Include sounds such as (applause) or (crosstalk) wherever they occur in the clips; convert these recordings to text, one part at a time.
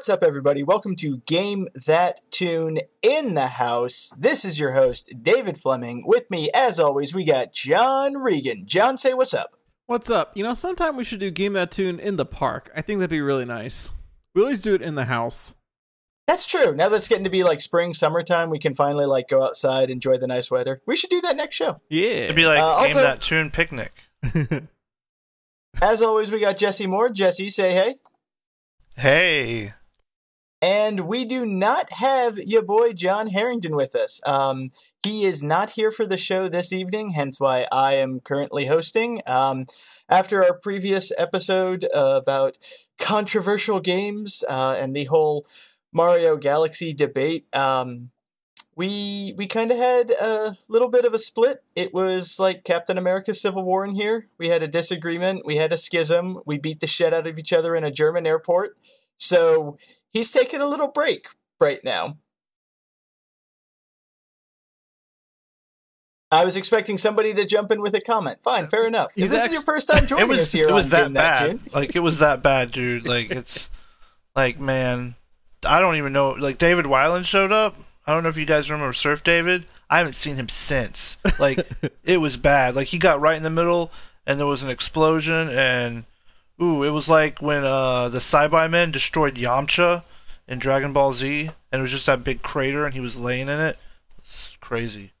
What's up everybody? Welcome to Game That Tune in the house. This is your host, David Fleming. With me, as always, we got John Regan. John, say what's up. What's up? You know, sometime we should do Game That Tune in the park. I think that'd be really nice. We always do it in the house. That's true. Now that's getting to be like spring, summertime, we can finally like go outside, enjoy the nice weather. We should do that next show. Yeah. It'd be like Uh, Game also- That Tune Picnic. (laughs) As always, we got Jesse Moore. Jesse, say hey. Hey. And we do not have your boy John Harrington with us. Um, he is not here for the show this evening, hence why I am currently hosting. Um, after our previous episode uh, about controversial games uh, and the whole Mario Galaxy debate, um, we we kind of had a little bit of a split. It was like Captain America: Civil War in here. We had a disagreement. We had a schism. We beat the shit out of each other in a German airport. So he's taking a little break right now. I was expecting somebody to jump in with a comment. Fine, fair enough. If this is your first time (laughs) joining was us here it was that That bad. Tune, Like it was that bad, dude. Like (laughs) it's like man, I don't even know. Like David Weiland showed up. I don't know if you guys remember Surf David. I haven't seen him since. Like (laughs) it was bad. Like he got right in the middle, and there was an explosion, and ooh, it was like when uh the Saibamen destroyed Yamcha in Dragon Ball Z, and it was just that big crater, and he was laying in it. It's crazy.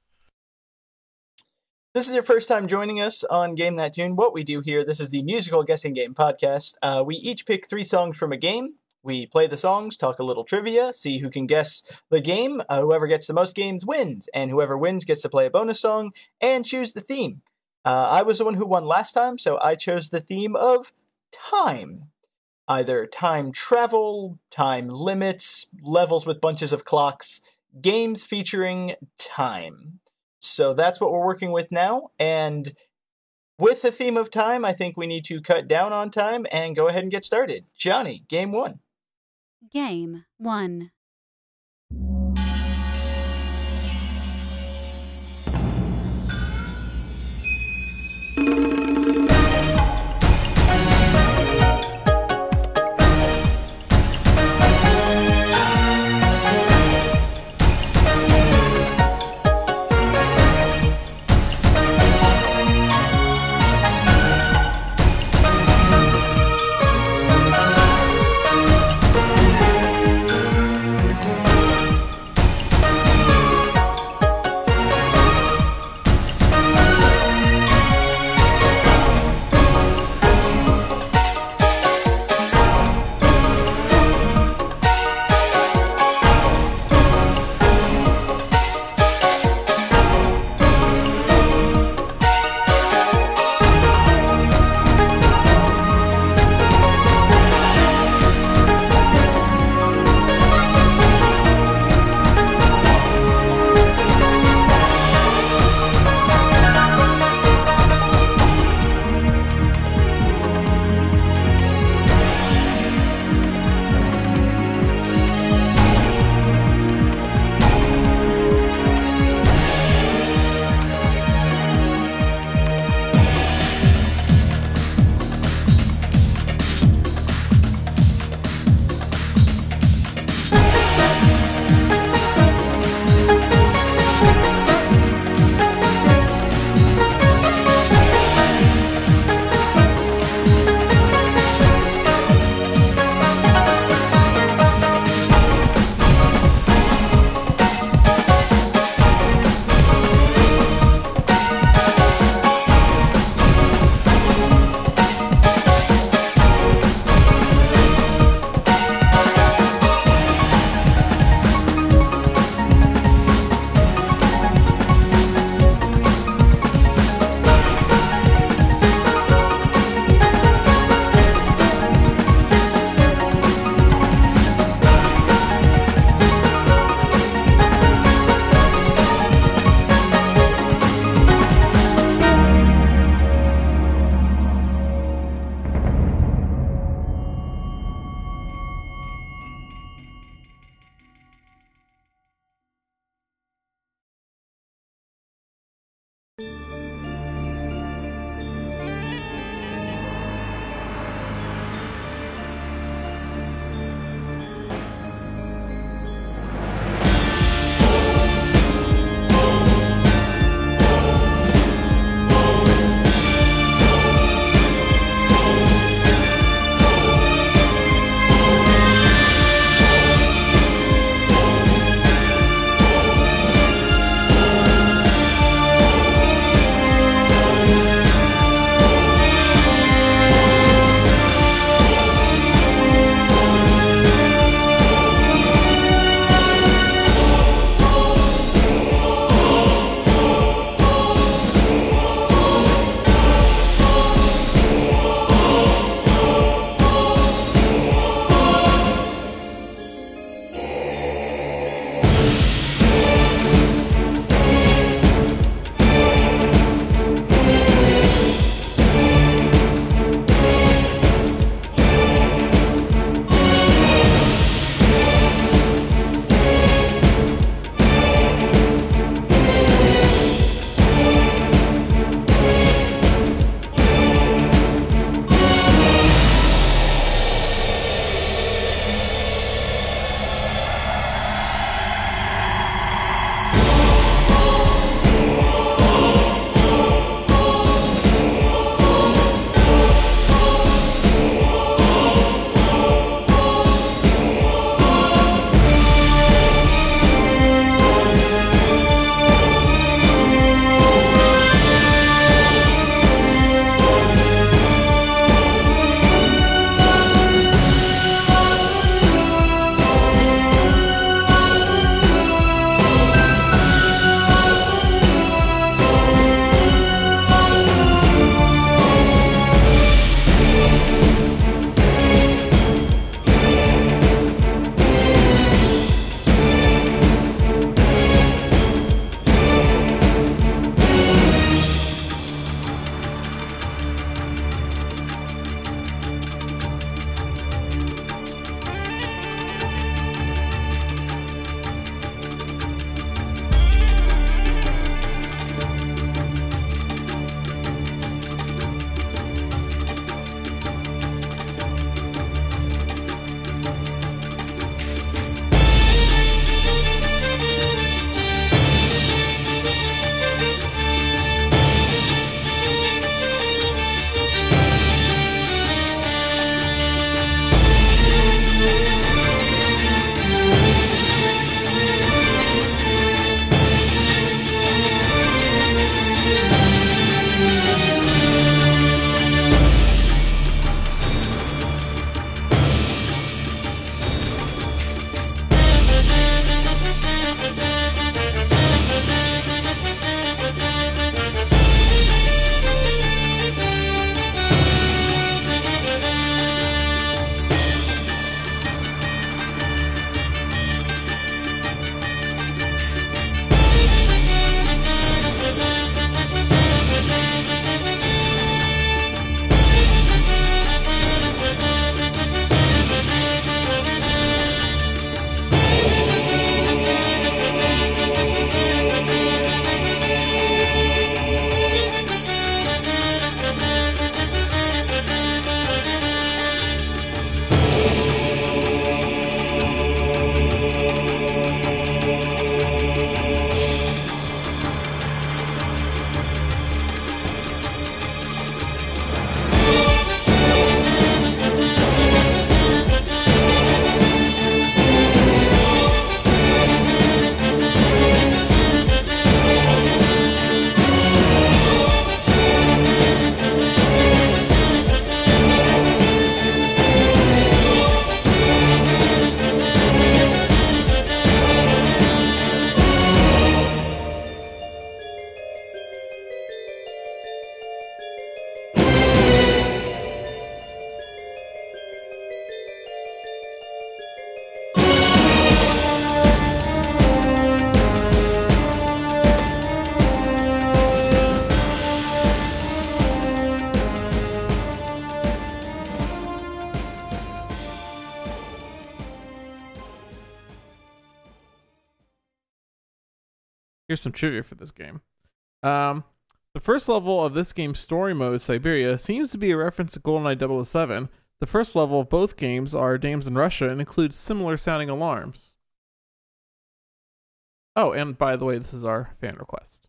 this is your first time joining us on Game That Tune. What we do here, this is the musical guessing game podcast. Uh, we each pick three songs from a game. We play the songs, talk a little trivia, see who can guess the game. Uh, whoever gets the most games wins, and whoever wins gets to play a bonus song and choose the theme. Uh, I was the one who won last time, so I chose the theme of time. Either time travel, time limits, levels with bunches of clocks, games featuring time. So that's what we're working with now. And with the theme of time, I think we need to cut down on time and go ahead and get started. Johnny, game one. Game 1. Here's some trivia for this game. Um, the first level of this game's story mode, Siberia, seems to be a reference to GoldenEye 007. The first level of both games are Dames in Russia and includes similar sounding alarms. Oh, and by the way, this is our fan request.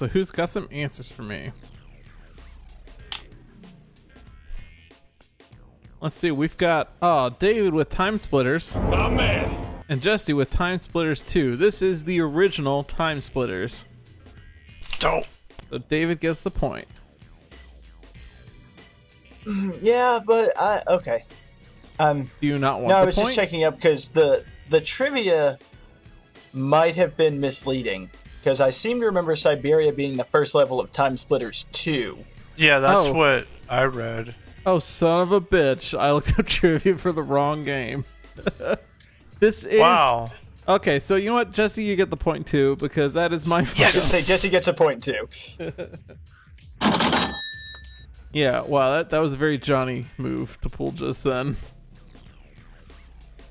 So who's got some answers for me? Let's see. We've got oh David with Time Splitters. My man. And Jesse with Time Splitters 2. This is the original Time Splitters. Don't. So David gets the point. (clears throat) Yeah, but I okay. Um, Do you not want no, the I was point? just checking up because the the trivia might have been misleading because I seem to remember Siberia being the first level of Time Splitters two. Yeah, that's Oh. what I read. Oh, son of a bitch. I looked up (laughs) trivia for the wrong game. (laughs) this is. Wow. Okay, so you know what, Jesse? You get the point too, because that is my. Yes! (laughs) Say Jesse gets a point too. Yeah, wow, that, that was a very Johnny move to pull just then.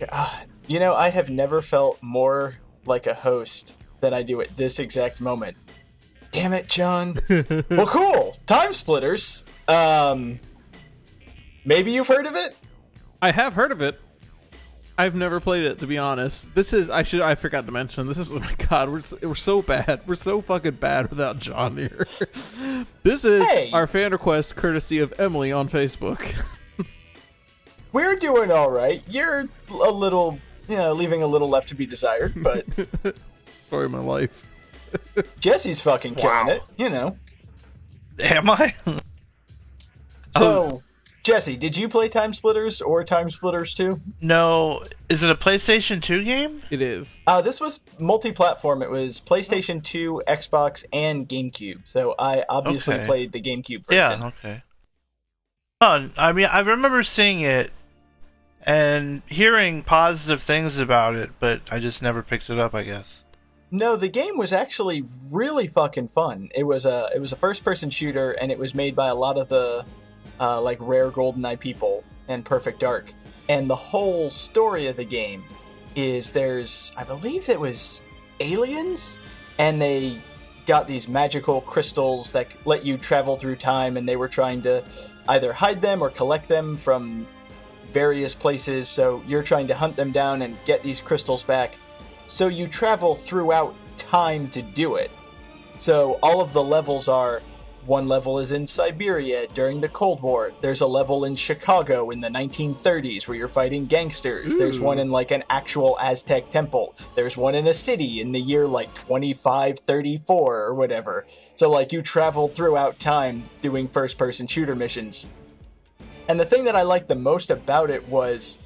Uh, you know, I have never felt more like a host than I do at this exact moment. Damn it, John. (laughs) well, cool. Time Splitters. Um, maybe you've heard of it. I have heard of it. I've never played it, to be honest. This is, I should, I forgot to mention, this is, oh my god, we're, so- we're so bad. (laughs) We're so fucking bad without John here. (laughs) this is Hey. our fan request courtesy of Emily on Facebook. We're doing all right. You're a little, you know, leaving a little left to be desired, but Story of my life. (laughs) Jesse's fucking killing Wow. it. You know. Am I? So, Jesse, did you play Time Splitters or Time Splitters 2? no. Is it a PlayStation 2 game? It is. Uh, this was multi-platform. It was PlayStation 2, Xbox, and GameCube. So I obviously Okay. played the GameCube version. Yeah, okay. Fun. I mean, I remember seeing it and hearing positive things about it, but I just never picked it up, I guess. No, the game was actually really fucking fun. It was a it was a first person shooter, and it was made by a lot of the uh, like rare GoldenEye people and Perfect Dark. And the whole story of the game is there's I believe it was aliens, and they got these magical crystals that let you travel through time, and they were trying to either hide them or collect them from various places. So you're trying to hunt them down and get these crystals back. So you travel throughout time to do it. So all of the levels are one level is in Siberia during the Cold War. There's a level in Chicago in the 1930s where you're fighting gangsters. There's one in like an actual Aztec temple. There's one in a city in the year like 2534 or whatever. So like you travel throughout time doing first person shooter missions. And the thing that I liked the most about it was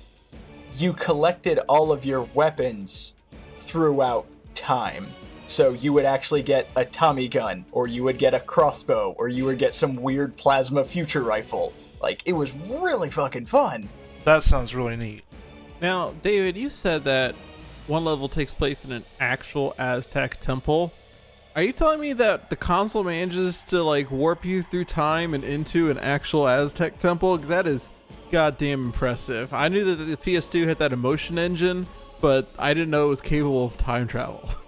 you collected all of your weapons throughout time. So you would actually get a Tommy gun, or you would get a crossbow, or you would get some weird plasma future rifle. Like, it was really fucking fun. That sounds really neat. Now, David, you said that one level takes place in an actual Aztec temple. Are you telling me that the console manages to like warp you through time and into an actual Aztec temple? That is goddamn impressive. I knew that the PS2 had that emotion engine, but I didn't know it was capable of time travel. (laughs)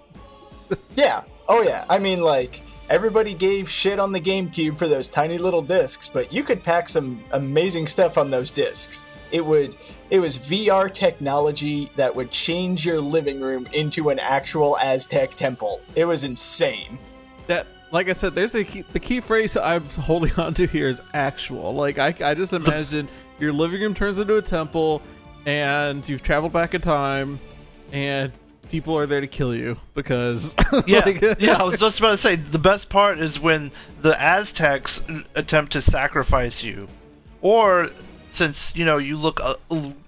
Yeah. Oh, yeah. I mean, like, everybody gave shit on the GameCube for those tiny little discs, but you could pack some amazing stuff on those discs. It would. It was VR technology that would change your living room into an actual Aztec temple. It was insane. that, like I said, there's a key, the key phrase I'm holding (laughs) on to here is actual. Like I, I just imagine your living room turns into a temple, and you've traveled back in time, and people are there to kill you because (laughs) Yeah, like- yeah. I was just about to say the best part is when the Aztecs attempt to sacrifice you, or since you know you look uh,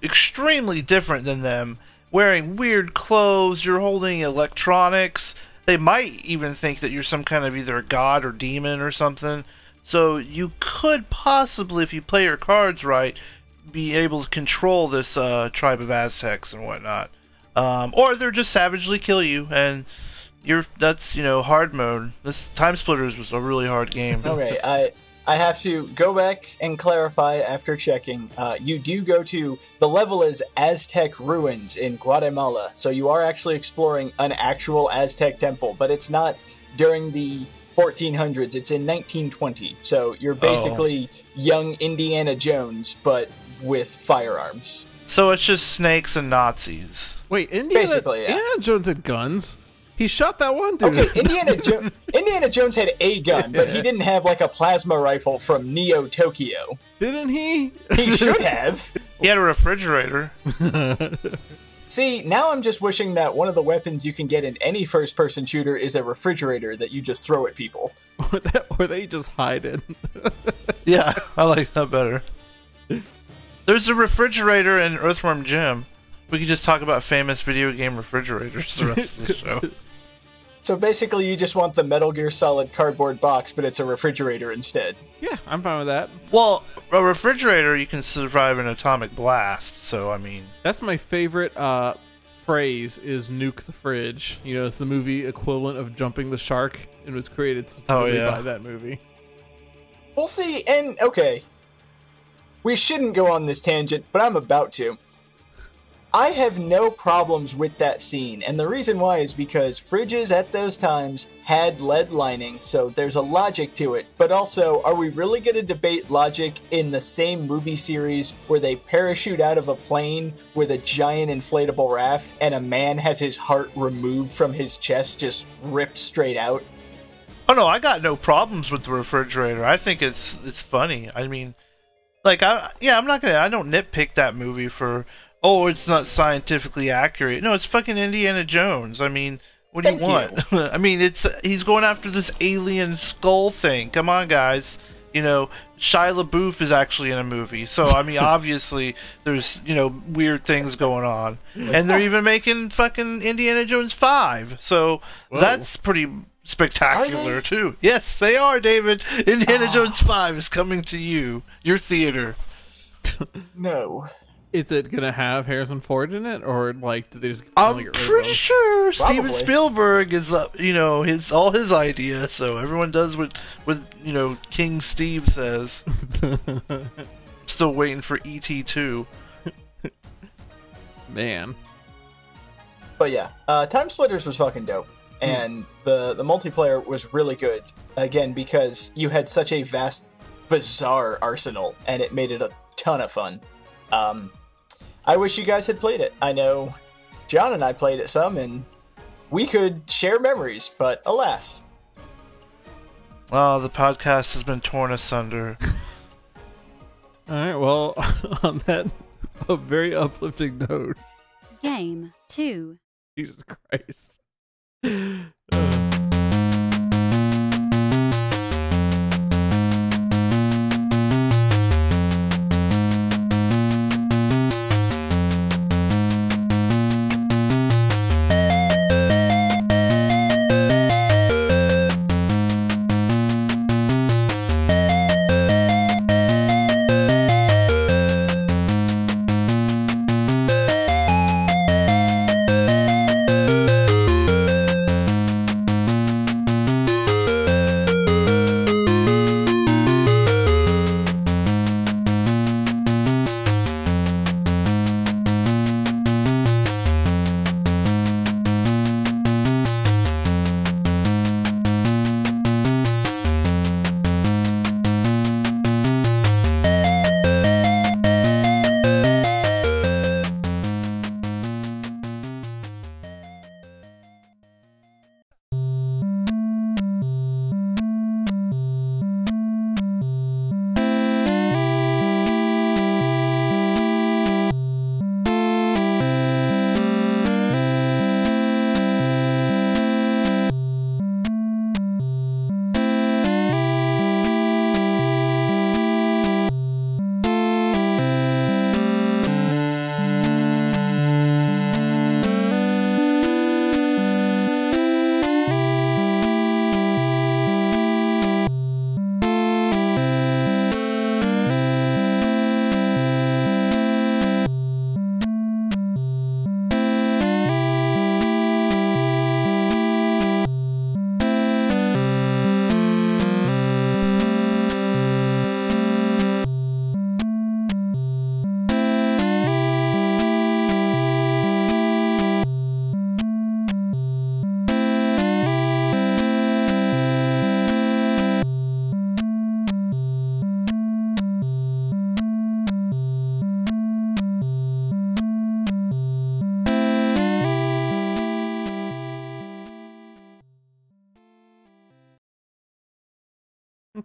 extremely different than them, wearing weird clothes, you're holding electronics. They might even think that you're some kind of either a god or demon or something. So you could possibly, if you play your cards right, be able to control this uh, tribe of Aztecs and whatnot. Um, or they're just savagely kill you, and you're that's you know hard mode. This Time Splitters was a really hard game. Okay, I I have to go back and clarify after checking. Uh, you do go to the level is Aztec ruins in Guatemala, so you are actually exploring an actual Aztec temple, but it's not during the 1400s. It's in 1920, so you're basically young Indiana Jones, but with firearms. So it's just snakes and Nazis. Wait, Indiana, Basically, yeah. Indiana Jones had guns. He shot that one dude. Okay, Indiana jo- (laughs) Indiana Jones had a gun, but he didn't have like a plasma rifle from Neo Tokyo. Didn't he? He should have. He had a refrigerator. (laughs) See, now I'm just wishing that one of the weapons you can get in any first person shooter is a refrigerator that you just throw at people. (laughs) or, that, or they just hide it. Yeah, I like that better. There's a refrigerator in Earthworm Jim. We could just talk about famous video game refrigerators the rest of the show. (laughs) So basically, you just want the Metal Gear Solid cardboard box, but it's a refrigerator instead. yeah, I'm fine with that. Well, a refrigerator you can survive an atomic blast. So I mean, That's my favorite uh, phrase is nuke the fridge. You know, it's the movie equivalent of jumping the shark. It was created specifically yeah. by that movie. We'll see, and okay. We shouldn't go on this tangent, but I'm about to. I have no problems with that scene, and the reason why is because fridges at those times had lead lining, so there's a logic to it. But also, are we really going to debate logic in the same movie series where they parachute out of a plane with a giant inflatable raft and a man has his heart removed from his chest, just ripped straight out? oh no, I got no problems with the refrigerator. I think it's it's funny. I mean, like I yeah, I'm not gonna. I don't nitpick that movie for oh, it's not scientifically accurate. No, it's fucking Indiana Jones. I mean. What do you Thank want? (laughs) I mean, it's he's going after this alien skull thing. Come on, guys. You know, Shia LaBeouf is actually in a movie, so I mean, (laughs) obviously, there's you know weird things going on, and they're even making fucking Indiana Jones five. So that's pretty spectacular too. Yes, they are, David. Indiana Jones five is coming to you, your theater. (laughs) No. Is it gonna have Harrison Ford in it, or like did they just? I'm finally get rid of pretty him? sure Steven Spielberg is, uh, you know, his all his idea. So everyone does what, what you know, King Steve says. (laughs) Still waiting for ET two. Man, But yeah, uh, Time Splitters was fucking dope, and the the multiplayer was really good. Again, because you had such a vast, bizarre arsenal, and it made it a ton of fun. Um, I wish you guys had played it. I know John and I played it some, and we could share memories, but alas, Oh, the podcast has been torn asunder. (laughs) all right. Well, (laughs) on that a very uplifting note, Game 2. Jesus Christ. Uh. (laughs)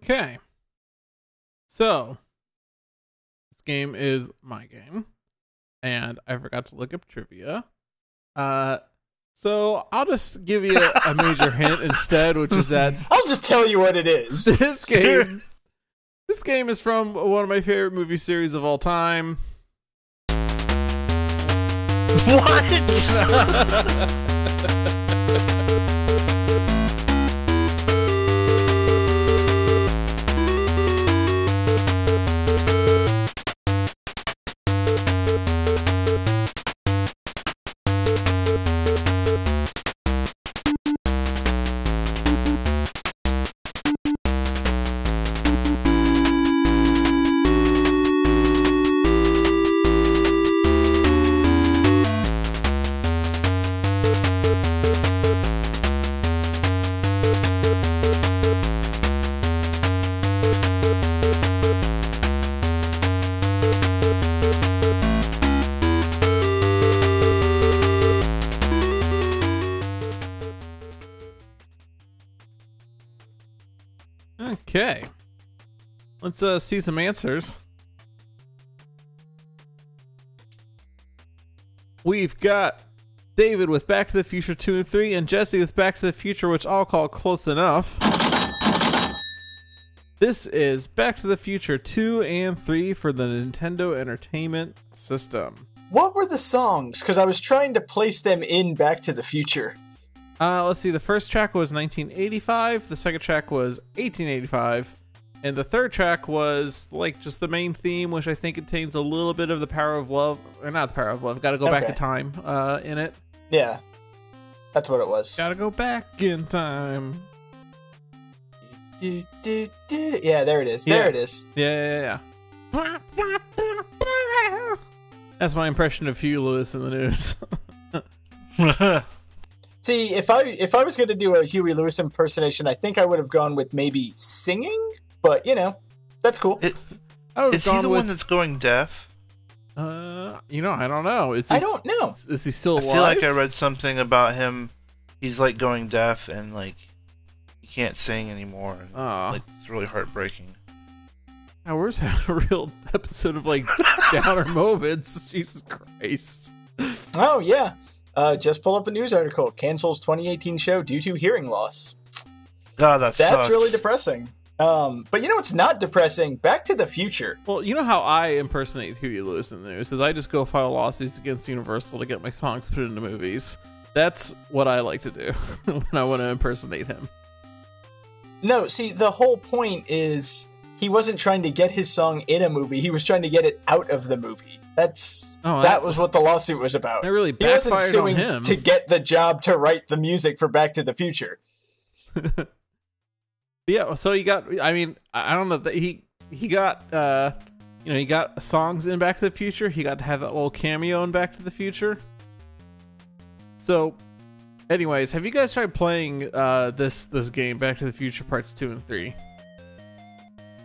Okay. So, this game is my game, and I forgot to look up trivia. Uh, so I'll just give you a (laughs) major hint instead, which is that (laughs) I'll just tell you what it is. (laughs) this game, this game is from one of my favorite movie series of all time. What? Okay. Let's uh, see some answers. We've got David with Back to the Future 2 and 3, and Jesse with Back to the Future, which I'll call close enough. This is Back to the Future 2 and 3 for the Nintendo Entertainment System. What were the songs? Because I was trying to place them in Back to the Future. Uh, let's see. The first track was 1985. The second track was 1885, and the third track was like just the main theme, which I think contains a little bit of the power of love, or not the power of love. Got to go back Okay. in time. Uh, in it. Yeah, that's what it was. Got to go back in time. Do, do, do. Yeah, there it is. Yeah. There it is. Yeah, yeah, yeah. That's my impression of Huey Lewis in the news. (laughs) (laughs) See, if I if I was going to do a Huey Lewis impersonation, I think I would have gone with maybe singing. But you know, that's cool. It- I would have is he the with. one that's going deaf? uh, you know, I don't know. Is he, I don't know. Is he still I feel like I read something about him. He's like going deaf and like he can't sing anymore. And, Aw. like it's really heartbreaking. Now, where's (laughs) a real episode of like (laughs) downer moments? Jesus Christ. Oh yeah. Uh, just pull up a news article. Cancels 2018 show due to hearing loss. God, that That's sucks. really depressing. Um, but you know what's not depressing? Back to the Future. Well, you know how I impersonate Huey Lewis in the news is I just go file lawsuits against Universal to get my songs put into movies. That's what I like to do (laughs) when I want to impersonate him. No, see, the whole point is he wasn't trying to get his song in a movie. He was trying to get it out of the movie. That's Oh, that, that- was what the lawsuit was about. Really he wasn't suing him. to get the job to write the music for Back to the Future. (laughs) Yeah, so he got. I mean, I I don't know that he he got. uh You know, he got songs in Back to the Future. He got to have that little cameo in Back to the Future. So, anyways, have you guys tried playing uh this this game, Back to the Future Parts Two and Three?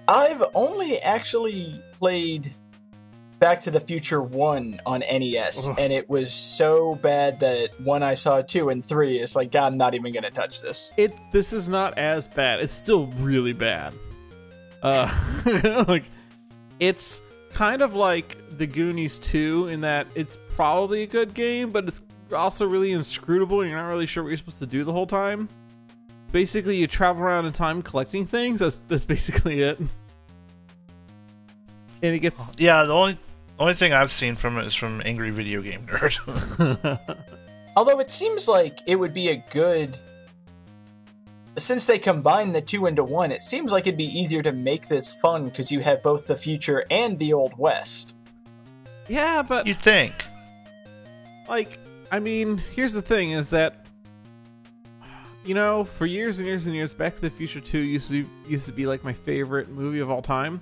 I've only actually played Back to the Future 1 on NES, Ugh. and it was so bad that when I saw 2 and 3, it's like, God, I'm not even going to touch this. It this is not as bad. It's still really bad. Uh, (laughs) like it's kind of like the Goonies 2 in that it's probably a good game, but it's also really inscrutable and you're not really sure what you're supposed to do the whole time. Basically, you travel around in time collecting things. That's that's basically it. And it gets Yeah, the only only thing I've seen from it is from Angry Video Game Nerd. (laughs) Although it seems like it would be a good. Since they combine the two into one, it seems like it'd be easier to make this fun because you have both the future and the Old West. yeah, but You'd think. like i mean here's the thing is that you know for years and years and years back to the future 2 used to be, used to be like my favorite movie of all time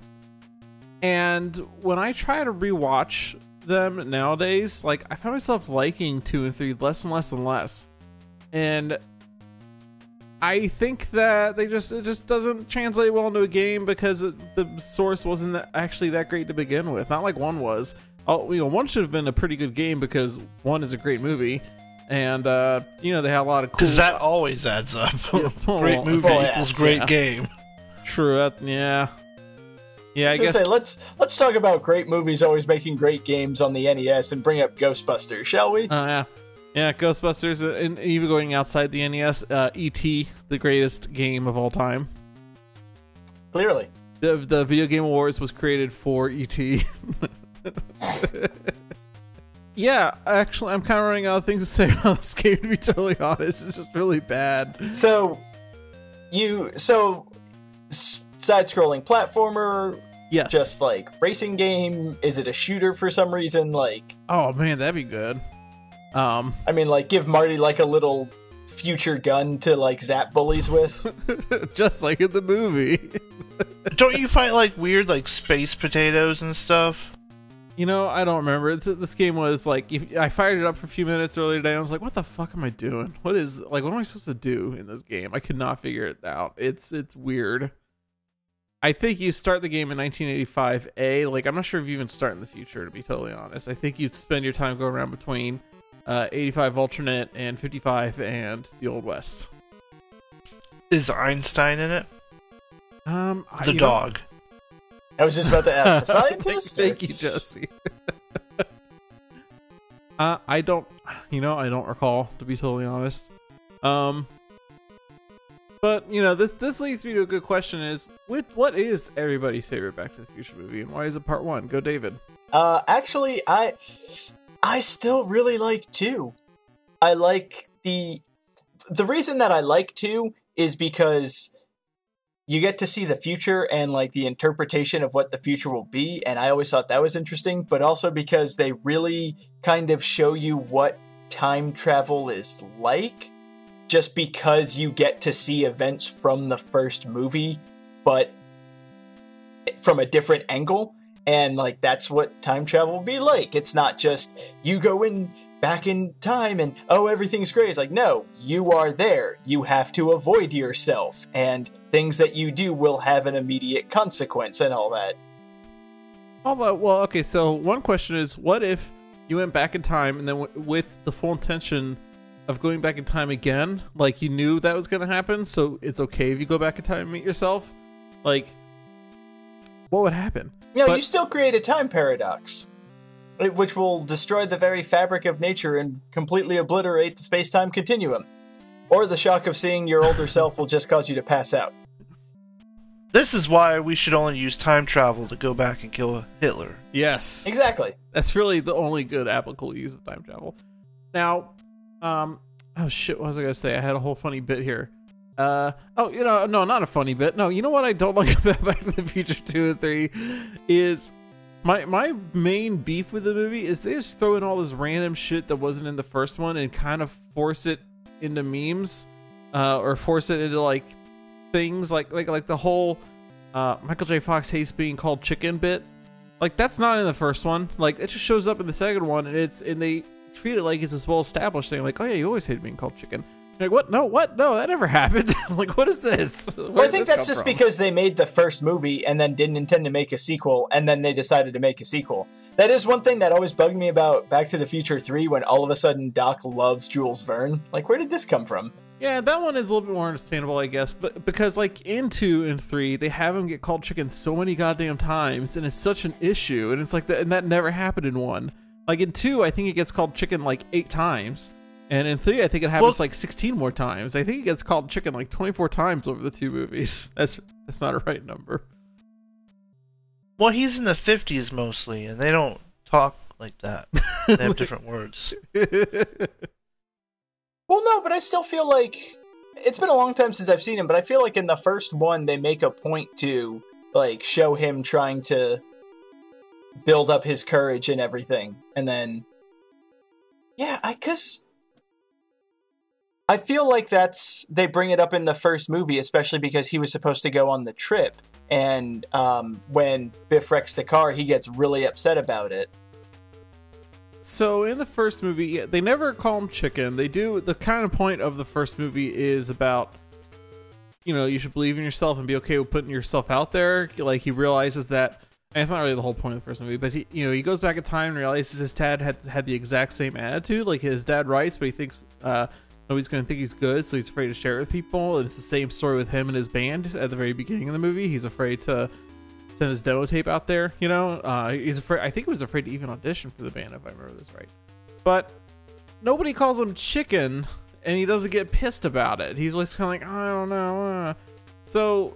and when i try to rewatch them nowadays like i find myself liking 2 and 3 less and less and less and i think that they just it just doesn't translate well into a game because it, the source wasn't that, actually that great to begin with not like one was oh, you know, one should have been a pretty good game because one is a great movie, and uh, you know they had a lot of cool. Because that always adds up. (laughs) well, great movie well, equals great yeah. game. True. That, yeah. Yeah, I I guess. say let's let's talk about great movies always making great games on the NES and bring up Ghostbusters, shall we? Oh yeah, yeah. Ghostbusters, uh, and even going outside the NES, uh, E.T., the greatest game of all time. Clearly. The the Video Game Awards was created for E.T. (laughs) yeah, actually, I'm kind of running out of things to say about this game. To be totally honest, it's just really bad. So you so side-scrolling platformer, Yes. just like racing game. Is it a shooter for some reason? Like, oh man, that'd be good. Um, I mean, like give Marty like a little future gun to like zap bullies with. (laughs) just like in the movie. (laughs) Don't you fight like weird like space potatoes and stuff? You know, I don't remember. It's, this game was like, if I fired it up for a few minutes earlier today. I was like, "What the fuck am I doing? What is like? What am I supposed to do in this game?" I could not figure it out. It's it's weird. I think you start the game in 1985. A like, I'm not sure if you even start in the future. To be totally honest, I think you spend your time going around between uh, 85 alternate and 55 and the old west. Is Einstein in it? Um, I- The know- dog. I was just about to ask the (laughs) scientist. Thank you, Jesse. (laughs) uh, I don't, you know, I don't recall to be totally honest. Um, but you know, this this leads me to a good question: is what what is everybody's favorite Back to the Future movie, and why is it Part One? Go, David. Uh, actually, I I still really like two. I like the the reason that I like two is because you get to see the future and like the interpretation of what the future will be, and I always thought that was interesting. But also because they really kind of show you what time travel is like, just because you get to see events from the first movie, but from a different angle. And like that's what time travel will be like. It's not just you go in back in time and oh everything's great. It's like no you are there. You have to avoid yourself and things that you do will have an immediate consequence and all that. Although, well, okay. So one question is, what if you went back in time and then w- with the full intention of going back in time again, like you knew that was going to happen, so it's okay if you go back in time and meet yourself? Like, what would happen? no But- you still create a time paradox which will destroy the very fabric of nature and completely obliterate the space-time continuum or the shock of seeing your older self will just cause you to pass out This is why we should only use time travel to go back and kill Hitler. Yes, exactly that's really the only good applicable use of time travel. Now, um, oh shit, what was I gonna say? I had a whole funny bit here. Uh, oh, you know, no, not a funny bit. No, you know what I don't (laughs) like about Back to the Future two and three is my my main beef with the movie is they just throw in all this random shit that wasn't in the first one and kind of force it into memes, uh, or force it into like things like like like the whole uh Michael J. Fox hates being called chicken bit. Like that's not in the first one. Like it just shows up in the second one, and it's and they treat it like it's this well established thing. Like, oh yeah, you always hated being called chicken. You're like, what? No, what? No, that never (laughs) happened. (laughs) like, what is this? (laughs) Where Well, I think that's just from? because they made the first movie and then didn't intend to make a sequel, and then they decided to make a sequel. That is one thing that always bugged me about Back to the Future 3 when all of a sudden Doc loves Jules Verne. Like, where did this come from? Yeah, that one is a little bit more understandable, I guess, but because like in two and three, they have him get called chicken so many goddamn times, and it's such an issue, and it's like that, and that never happened in one. Like in two, I think it gets called chicken like eight times, and in three, I think it happens Well- like sixteen more times. I think it gets called chicken like twenty four times over the two movies. (laughs) That's that's not a right number. Well, he's in the 50s mostly, and they don't talk like that. They have different (laughs) words. (laughs) Well, no, but I still feel like it's been a long time since I've seen him, but I feel like in the first one they make a point to like show him trying to build up his courage and everything, and then yeah, I cause I feel like that's they bring it up in the first movie, especially because he was supposed to go on the trip, and um, when Biff wrecks the car, he gets really upset about it. So in the first movie, they never call him chicken. They do the kind of point of the first movie is about you know, you should believe in yourself and be okay with putting yourself out there. Like he realizes that and it's not really the whole point of the first movie, but he you know, he goes back in time and realizes his dad had had the exact same attitude. Like his dad writes, but he thinks uh nobody's going to think he's good, so he's afraid to share it with people. And it's the same story with him and his band at the very beginning of the movie. He's afraid to send his demo tape out there. You know, uh, he's afraid. I think he was afraid to even audition for the band, if I remember this right. But nobody calls him Chicken, and he doesn't get pissed about it. He's always kind of like, I don't know. Uh. So,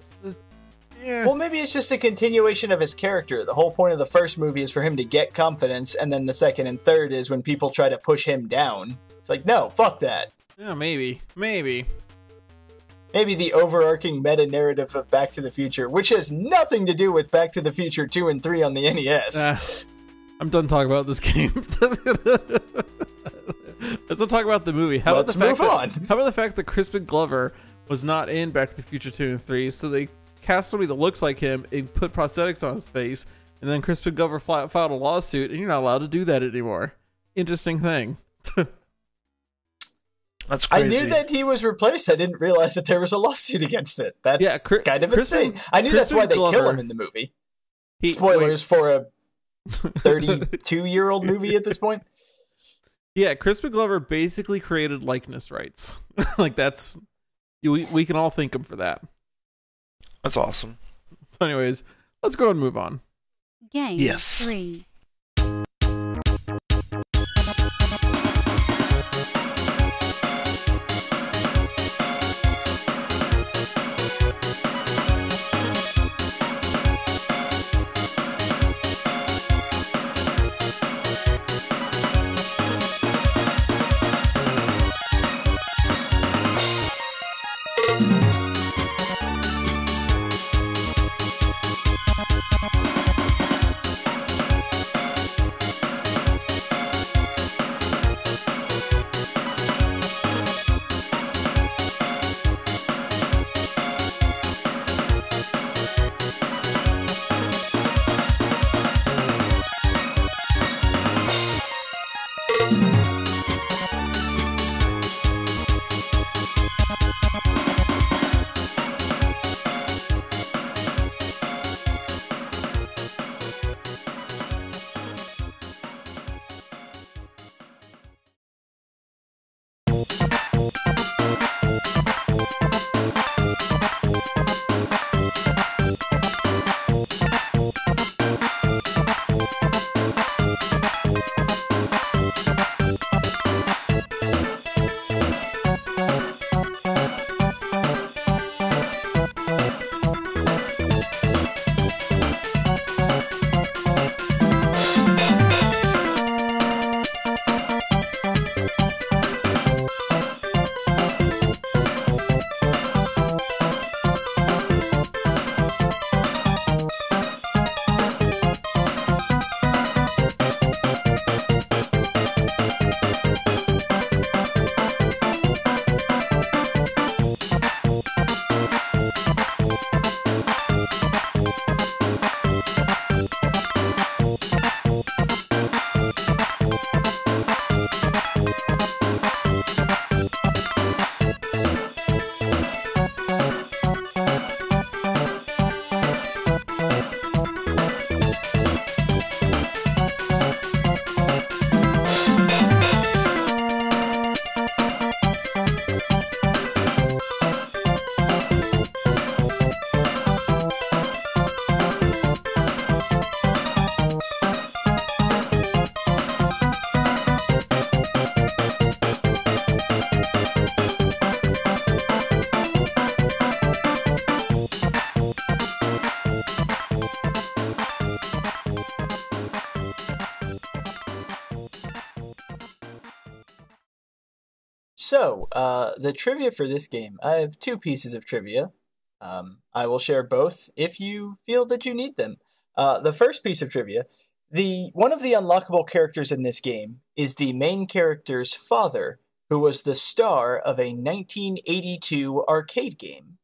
yeah. Well, maybe it's just a continuation of his character. The whole point of the first movie is for him to get confidence, and then the second and third is when people try to push him down. It's like, no, fuck that. yeah, maybe, maybe. Maybe the overarching meta narrative of Back to the Future, which has nothing to do with Back to the Future 2 and 3 on the NES. Uh, I'm done talking about this game. (laughs) Let's not talk about the movie. How Let's about the fact move that- on. How about the fact that Crispin Glover was not in Back to the Future 2 and 3, so they cast somebody that looks like him and put prosthetics on his face, and then Crispin Glover fi- filed a lawsuit, and you're not allowed to do that anymore. Interesting thing. (laughs) That's I knew that he was replaced. I didn't realize that there was a lawsuit against it. That's Yeah, Cri- kind of Crispin- insane. I knew that's why they Crispin kill him in the movie. He, Spoilers for a (laughs) 32 year old movie at this point. Yeah, Crispin Glover basically created likeness rights. (laughs) like that's we we can all thank him for that. That's awesome. So, anyways, let's go and move on. Game Yes. 3. The trivia for this game, I have two pieces of trivia. Um, I will share both if you feel that you need them. Uh, the first piece of trivia, the one of the unlockable characters in this game is the main character's father, who was the star of a 1982 arcade game.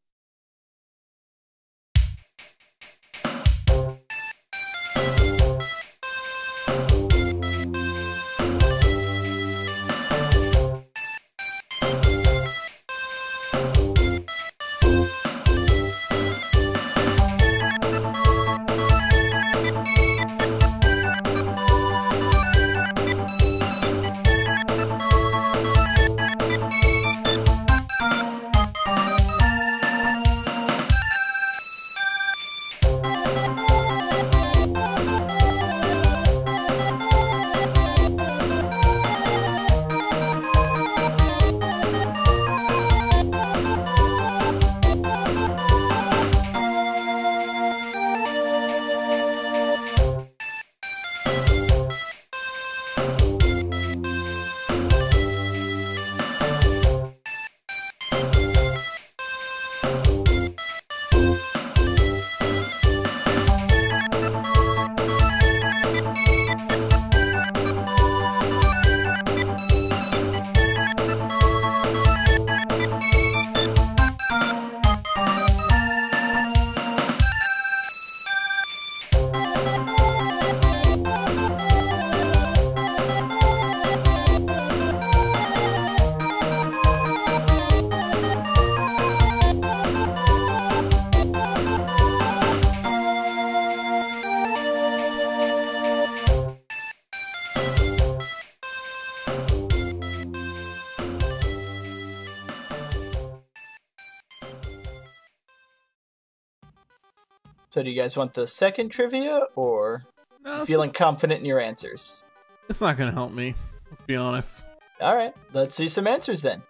Do you guys want the second trivia or No, feeling confident in your answers? it's not gonna help me. Let's be honest. All right, let's see some answers then.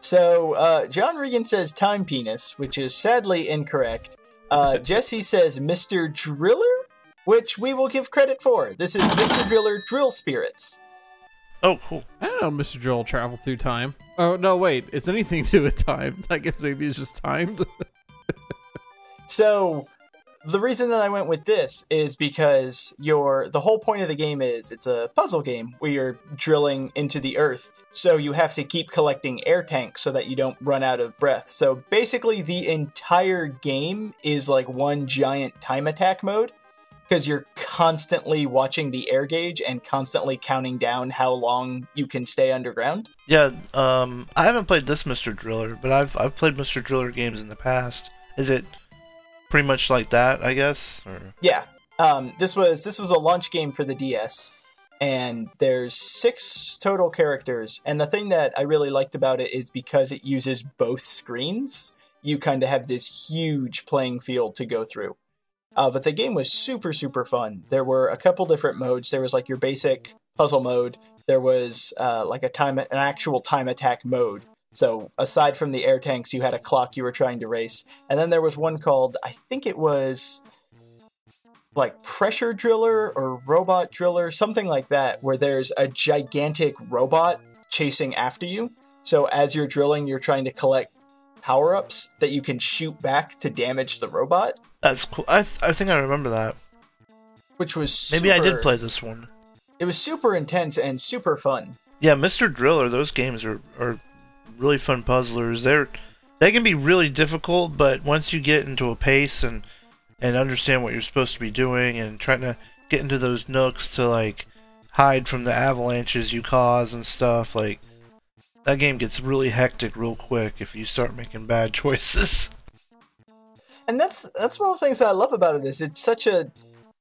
So, uh, John Regan says time penis, which is sadly incorrect. Uh, (laughs) Jesse says Mr. Driller, which we will give credit for. This is Mr. Driller Drill Spirits. Oh, cool. I don't know, Mr. Joel will travel through time. Oh no, wait, it's anything (laughs) to do with time. I guess maybe it's just timed. (laughs) So, the reason that I went with this is because your the whole point of the game is it's a puzzle game where you're drilling into the earth. So you have to keep collecting air tanks so that you don't run out of breath. So basically the entire game is like one giant time attack mode because you're constantly watching the air gauge and constantly counting down how long you can stay underground. Yeah, um, I haven't played this Mr. Driller, but I've I've played Mr. Driller games in the past. Is it pretty much like that? I guess. Or Yeah. Um, this was this was a launch game for the DS, and there's six total characters. And the thing that I really liked about it is because it uses both screens, you kind of have this huge playing field to go through. Uh, but the game was super super fun. There were a couple different modes. There was like your basic puzzle mode. There was uh, like a time an actual time attack mode. So aside from the air tanks, you had a clock you were trying to race, and then there was one called I think it was like pressure driller or robot driller, something like that, where there's a gigantic robot chasing after you. So as you're drilling, you're trying to collect power ups that you can shoot back to damage the robot, that's cool. I th- I think I remember that. which was Maybe I did play this one. It was super intense and super fun. Yeah, Mr. Driller. Those games are are really fun puzzlers. They're they can be really difficult, but once you get into a pace and and understand what you're supposed to be doing and trying to get into those nooks to like hide from the avalanches you cause and stuff, like that game gets really hectic real quick if you start making bad (laughs) choices. And that's that's one of the things that I love about it is it's such a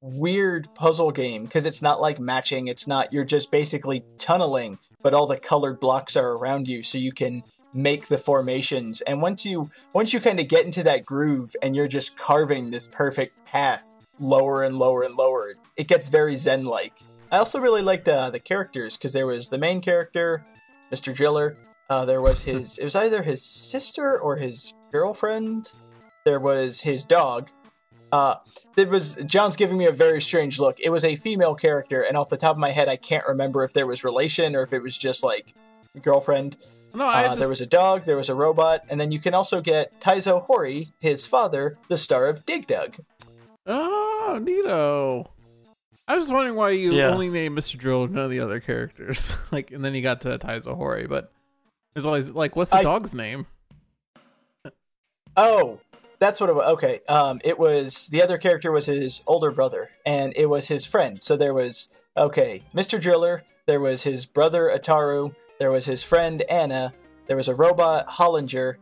weird puzzle game because it's not like matching. It's not you're just basically tunneling, but all the colored blocks are around you, so you can make the formations. And once you once you kind of get into that groove and you're just carving this perfect path lower and lower and lower, it gets very zen like. I also really liked uh, the characters because there was the main character, Mr. Driller. Uh, there was his. it was either his sister or his girlfriend there was his dog. Uh, there was John's giving me a very strange look. It was a female character, and off the top of my head, I can't remember if there was relation or if it was just like girlfriend. no, I Uh, just, There was a dog, there was a robot, and then you can also get Taizo Hori, his father, the star of Dig Dug. Oh, neato. I was wondering why you Yeah. only named Mr. Drill and none of the other characters. (laughs) like, and then you got to Taizo Hori, but there's always like, what's the I- dog's name? Oh, that's what it was. Okay, um, it was the other character was his older brother, and it was his friend. So there was okay, Mr. Driller. There was his brother Ataru. There was his friend Anna. There was a robot Holinger.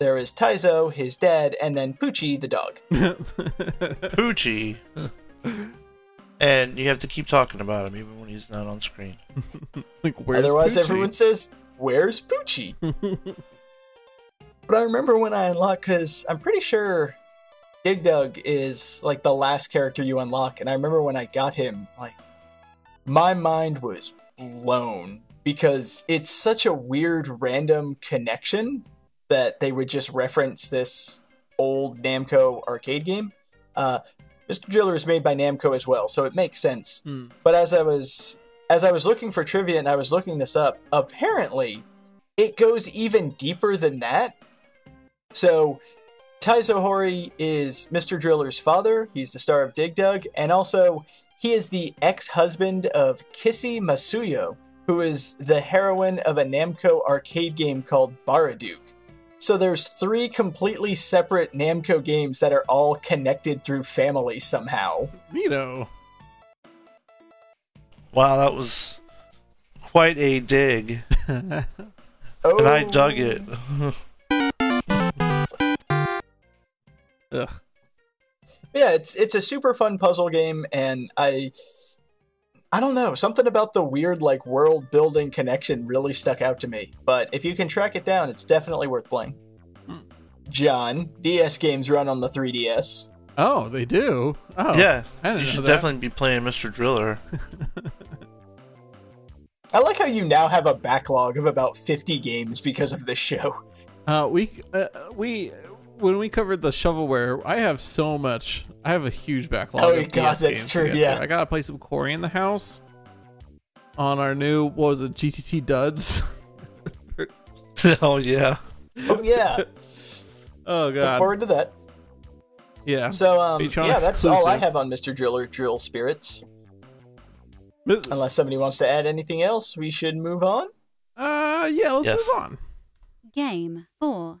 There was Taizo, his dad, and then Poochie the dog. (laughs) (laughs) Poochie. And you have to keep talking about him even when he's not on screen. (laughs) like, where's Otherwise, Poochie? everyone says, "Where's Poochie?" (laughs) but I remember when I unlocked because I'm pretty sure Dig Dug is like the last character you unlock, and I remember when I got him, like my mind was blown because it's such a weird random connection that they would just reference this old Namco arcade game. Uh, Mr. Driller is made by Namco as well, so it makes sense. Hmm. But as I was as I was looking for trivia and I was looking this up, apparently it goes even deeper than that. So Taizo Hori is Mr. Driller's father. He's the star of Dig Dug, and also he is the ex-husband of Kissy Masuyo, who is the heroine of a Namco arcade game called Baraduke. So there's three completely separate Namco games that are all connected through family somehow. Neato. Wow, that was quite a dig. (laughs) Oh, And I dug it. (laughs) Ugh. yeah it's it's a super fun puzzle game and i i don't know something about the weird like world building connection really stuck out to me but if you can track it down it's definitely worth playing John, DS games run on the 3DS. Oh, they do. Oh, yeah, I didn't you know should that. definitely be playing Mr. Driller. (laughs) I like how you now have a backlog of about 50 games because of this show. Uh, we uh, we when we covered the shovelware, I have so much. I have a huge backlog. Oh, of God, that's true, yeah. through. I gotta play some Cory in the house on our new what was it GTT Duds. (laughs) oh yeah. Oh, yeah. (laughs) oh god. Look forward to that. yeah. So, um, Patreon yeah, that's all I have on Mr. Driller Drill Spirits. But- Unless somebody wants to add anything else, we should move on. Uh, yeah. Let's Yes. move on. Game 4.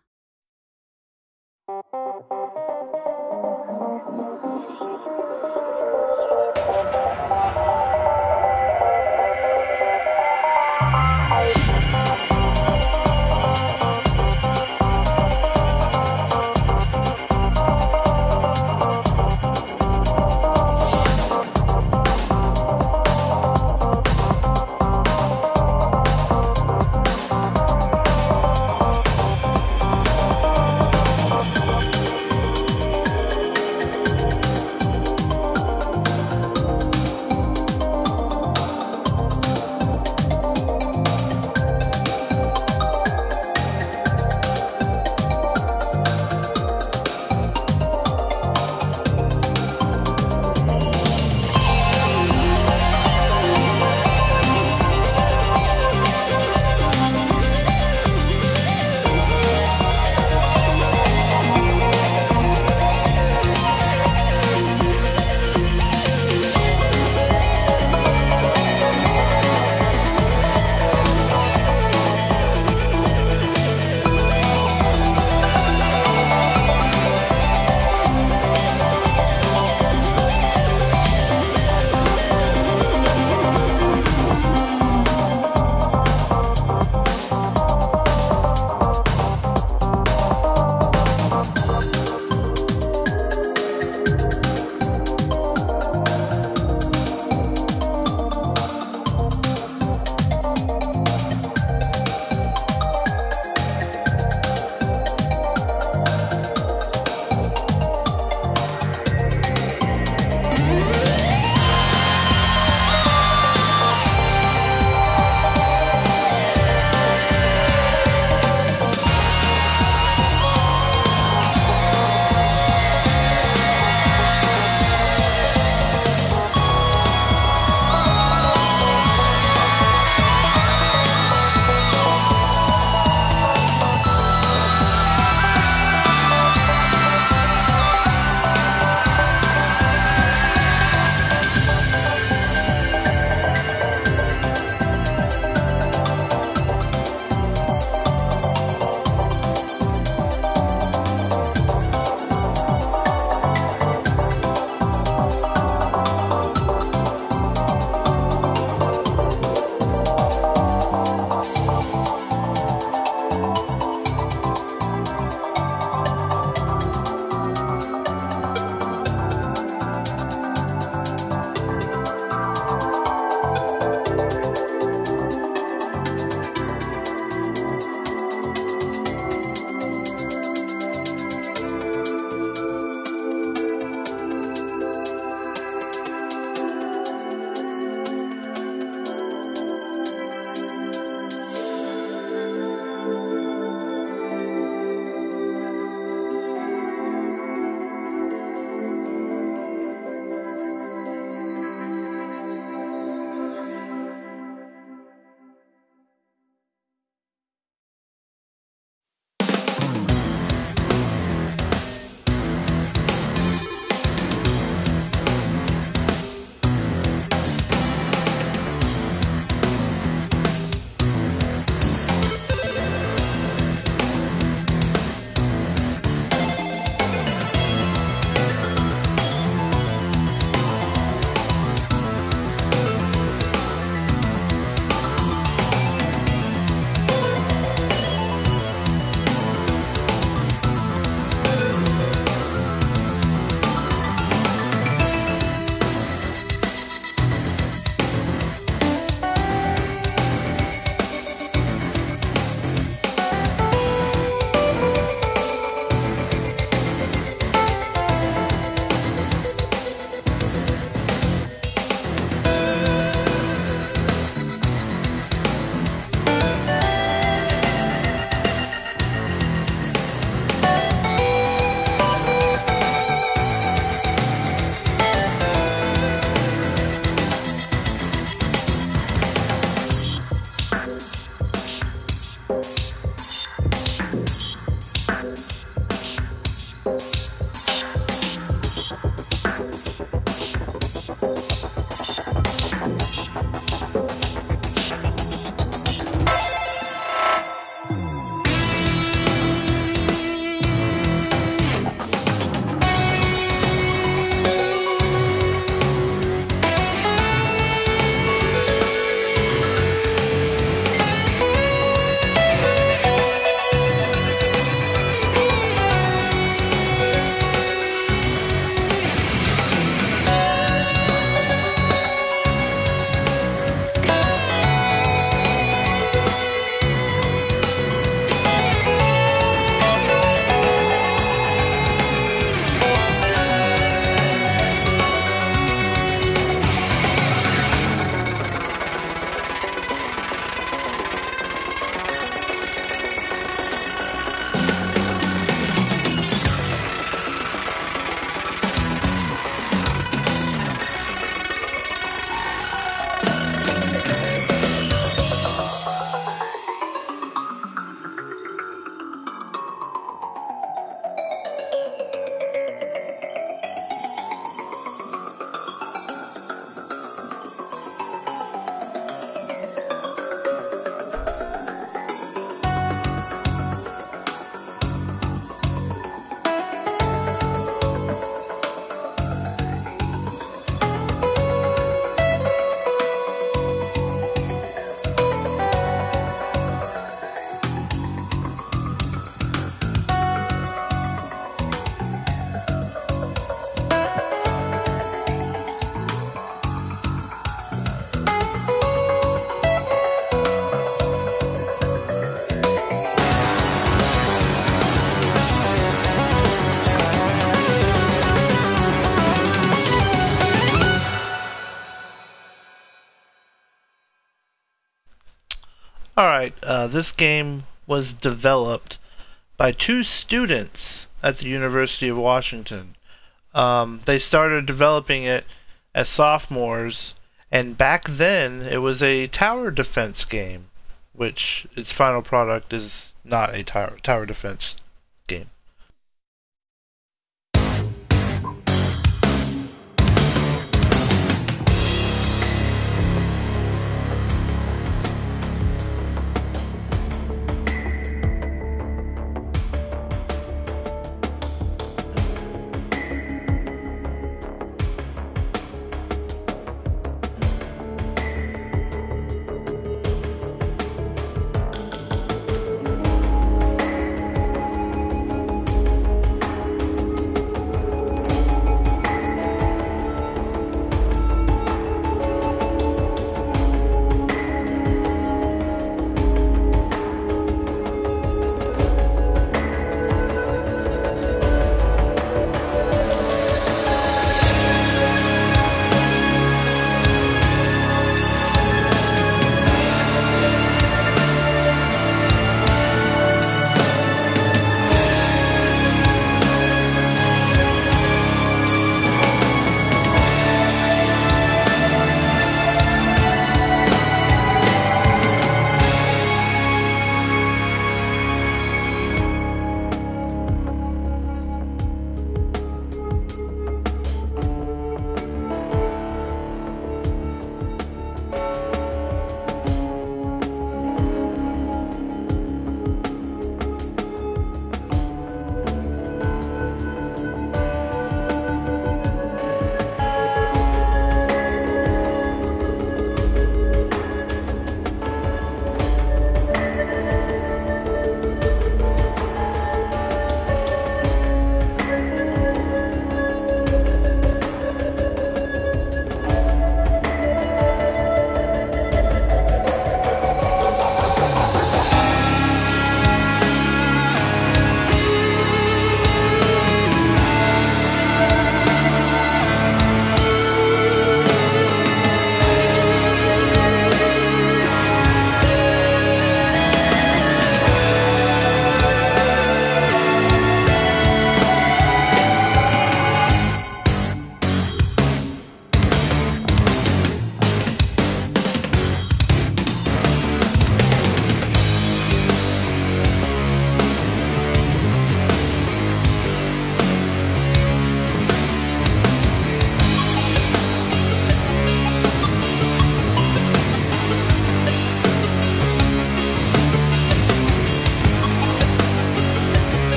Uh, this game was developed by two students at the University of Washington. Um, they started developing it as sophomores, and back then it was a tower defense game, which its final product is not a tower tower defense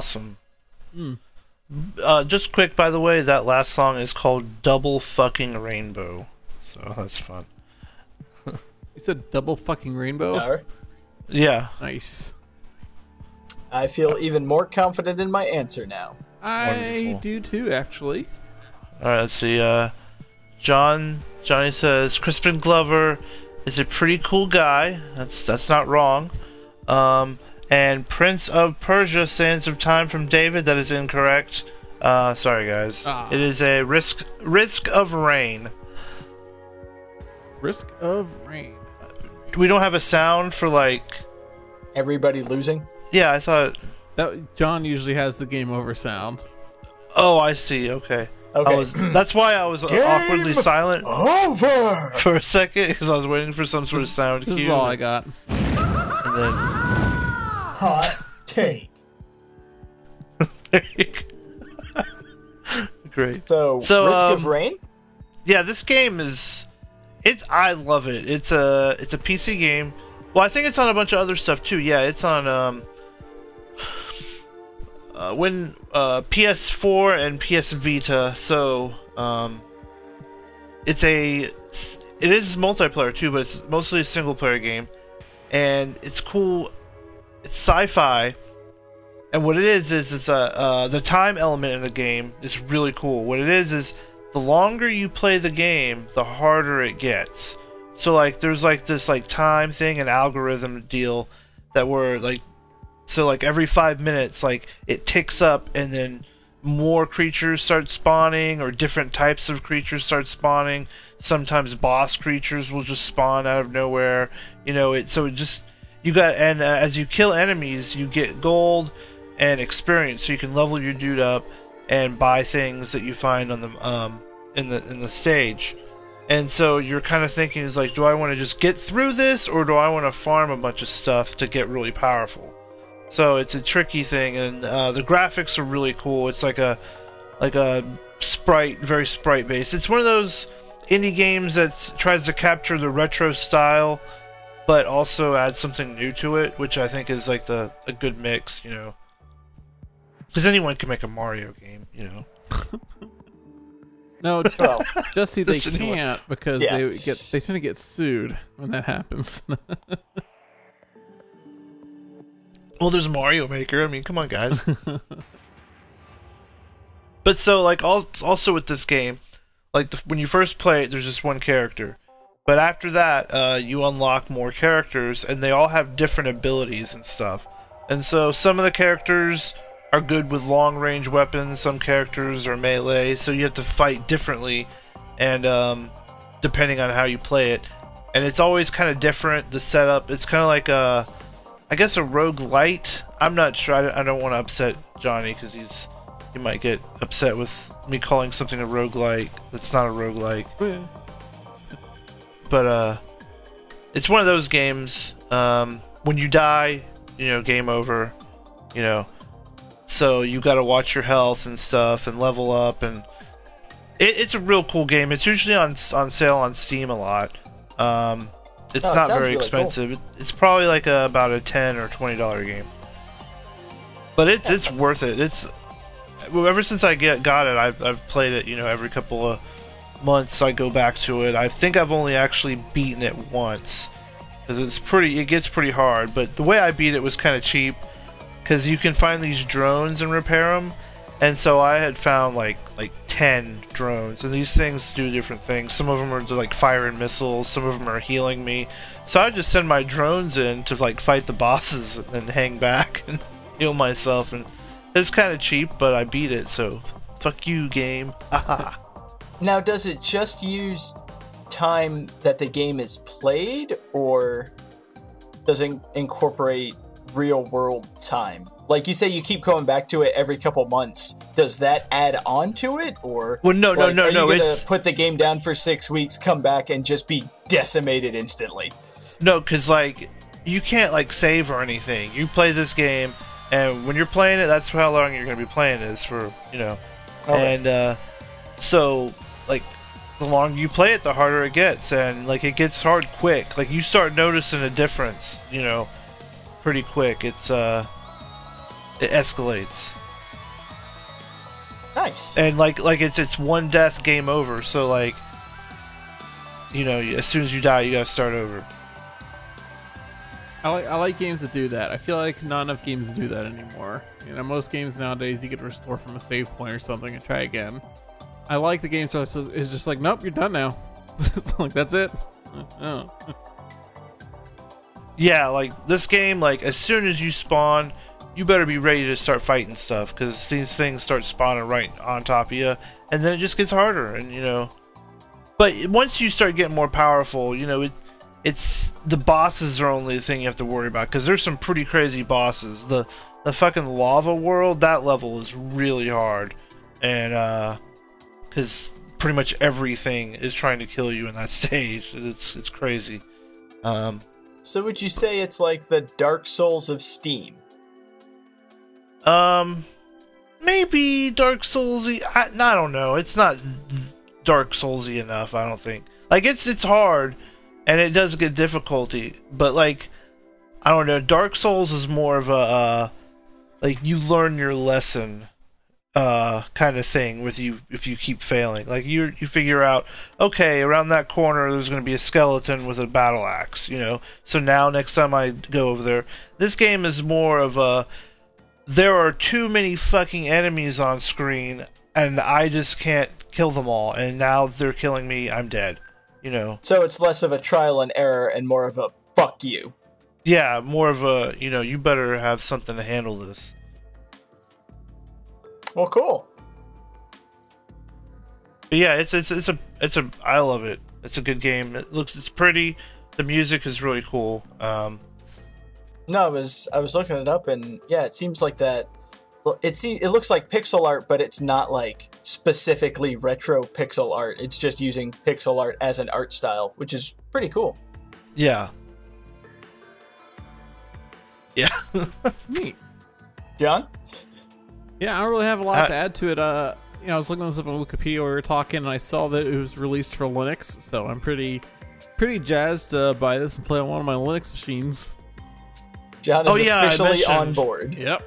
Awesome. Hmm. Uh, just quick, by the way, that last song is called "Double Fucking Rainbow," so that's fun. (laughs) You said double fucking rainbow. Alright. Yeah, Nice. I feel even more confident in my answer now. I Wonderful. do too, actually. All right, let's see. Uh, John Johnny says Crispin Glover is a pretty cool guy. That's that's not wrong. Um, and Prince of Persia, Sands of Time from David. That is incorrect. Uh, sorry guys. Ah. It is a risk risk of rain. Risk of rain. We don't have a sound for like. Everybody losing. Yeah, I thought. That John usually has the game over sound. Oh, I see. Okay. Okay. I was. That's why I was awkwardly silent Over. for a second because I was waiting for some sort of sound This cue. is all I got. And then Hot take. (laughs) great. So, So, risk of um, rain. Yeah, this game is. It's. I love it. It's a. It's a PC game. Well, I think it's on a bunch of other stuff too. Yeah, it's on. Um. Uh, when uh, PS4 and PS Vita, so um, it's a it is multiplayer too, but it's mostly a single player game, and it's cool. It's sci-fi, and what it is is is uh, uh, the time element in the game is really cool. What it is is the longer you play the game, the harder it gets. So like there's like this like time thing and algorithm deal that were like so like every 5 minutes like it ticks up and then more creatures start spawning or different types of creatures start spawning. Sometimes boss creatures will just spawn out of nowhere. You know, it so it just you got and uh, as you kill enemies, you get gold and experience so you can level your dude up and buy things that you find on the um in the in the stage. And so you're kind of thinking is like, do I want to just get through this, or do I want to farm a bunch of stuff to get really powerful? So it's a tricky thing, and uh, the graphics are really cool. It's like a like a sprite, very sprite based. It's one of those indie games that tries to capture the retro style, but also add something new to it, which I think is like the a good mix, you know. Because anyone can make a Mario game, you know. (laughs) No, (laughs) Well, Jesse, they That's a new one. can't because Yeah. they get they tend to get sued when that happens. (laughs) Well, there's Mario Maker. I mean, come on, guys. but so, like, al- also with this game, like the, when you first play it, there's just one character. But after that, uh, you unlock more characters, and they all have different abilities and stuff. And so, some of the characters are good with long range weapons. Some characters are melee, so you have to fight differently, and um, depending on how you play it. And it's always kind of different. The setup, it's kind of like a. I guess a roguelite. I'm not sure. I don't, want to upset Johnny because he's he might get upset with me calling something a roguelike that's not a roguelike. But uh it's one of those games um when you die, you know, game over, you know. So you got to watch your health and stuff and level up and it, it's a real cool game. It's usually on on sale on Steam a lot. Um it's Oh, not very really expensive. It- It's probably like a, about a ten or twenty dollar game, but it's it's worth it. It's ever since I get got it, I've I've played it. You know, every couple of months I go back to it. I think I've only actually beaten it once because it's pretty. It gets pretty hard. But the way I beat it was kind of cheap because you can find these drones and repair them. And so I had found like like ten drones, and these things do different things. Some of them are like firing missiles, some of them are healing me. So I just send my drones in to like fight the (laughs) bosses and hang back and (laughs) heal myself. And it's kind of cheap, but I beat it. So fuck you, game. Now, does it just use time that the game is played, or does it incorporate real world time? Like you say, you keep going back to it every couple months. Does that add on to it, or Well, no, no, like, no, are no, You gonna it's- put the game down for six weeks, come back, and just be decimated instantly. No, because like you can't like save or anything. You play this game, and when you're playing it, that's how long you're gonna be playing is for you know. Okay. And uh, so like the longer you play it, the harder it gets, and like it gets hard quick. Like you start noticing a difference, you know, pretty quick. It's uh, it escalates, Nice. and like like it's it's one death, game over. So like. You know, as soon as you die, you gotta start over. I like I like games that do that. I feel like not enough games do that anymore. You know, most games nowadays you can restore from a save point or something and try again. I like the game so it's just, it's just like, nope, you're done now. (laughs) like that's it. (laughs) Oh. Yeah, like this game, like as soon as you spawn, you better be ready to start fighting stuff because these things start spawning right on top of you, and then it just gets harder. And you know, but once you start getting more powerful, you know, it it's the bosses are only the thing you have to worry about because there's some pretty crazy bosses. The the fucking lava world that level is really hard, and uh, because pretty much everything is trying to kill you in that (laughs) stage. It's it's crazy. Um, So would you say it's like the Dark Souls of Steam? Um, maybe Dark Soulsy. I, I don't know. It's not Dark Soulsy enough. I don't think. Like it's it's hard, and it does get difficulty. But like, I don't know. Dark Souls is more of a uh, like you learn your lesson uh kind of thing with you if you keep failing. Like you you figure out okay around that corner there's going to be a skeleton with a battle axe you know? So now next time i go over there this game is more of a there are too many fucking enemies on screen and I just can't kill them all and now they're killing me I'm dead you know? So it's less of a trial and error and more of a fuck you. yeah more of a you know you better have something to handle this Well, cool. but yeah it's it's it's a it's a I love it it's a good game it looks it's pretty the music is really cool um No, I was I was looking it up and yeah, it seems like that. Well, it see, it looks like pixel art, but it's not like specifically retro pixel art. It's just using pixel art as an art style, which is pretty cool. yeah yeah (laughs) Neat. John, Yeah, I don't really have a lot Uh, to add to it. Uh, you know, I was looking this up on Wikipedia we were talking, and I saw that it was released for Linux, so I'm pretty, pretty jazzed to buy this and play on one of my Linux machines. John is Oh, yeah, I officially on board. Yep.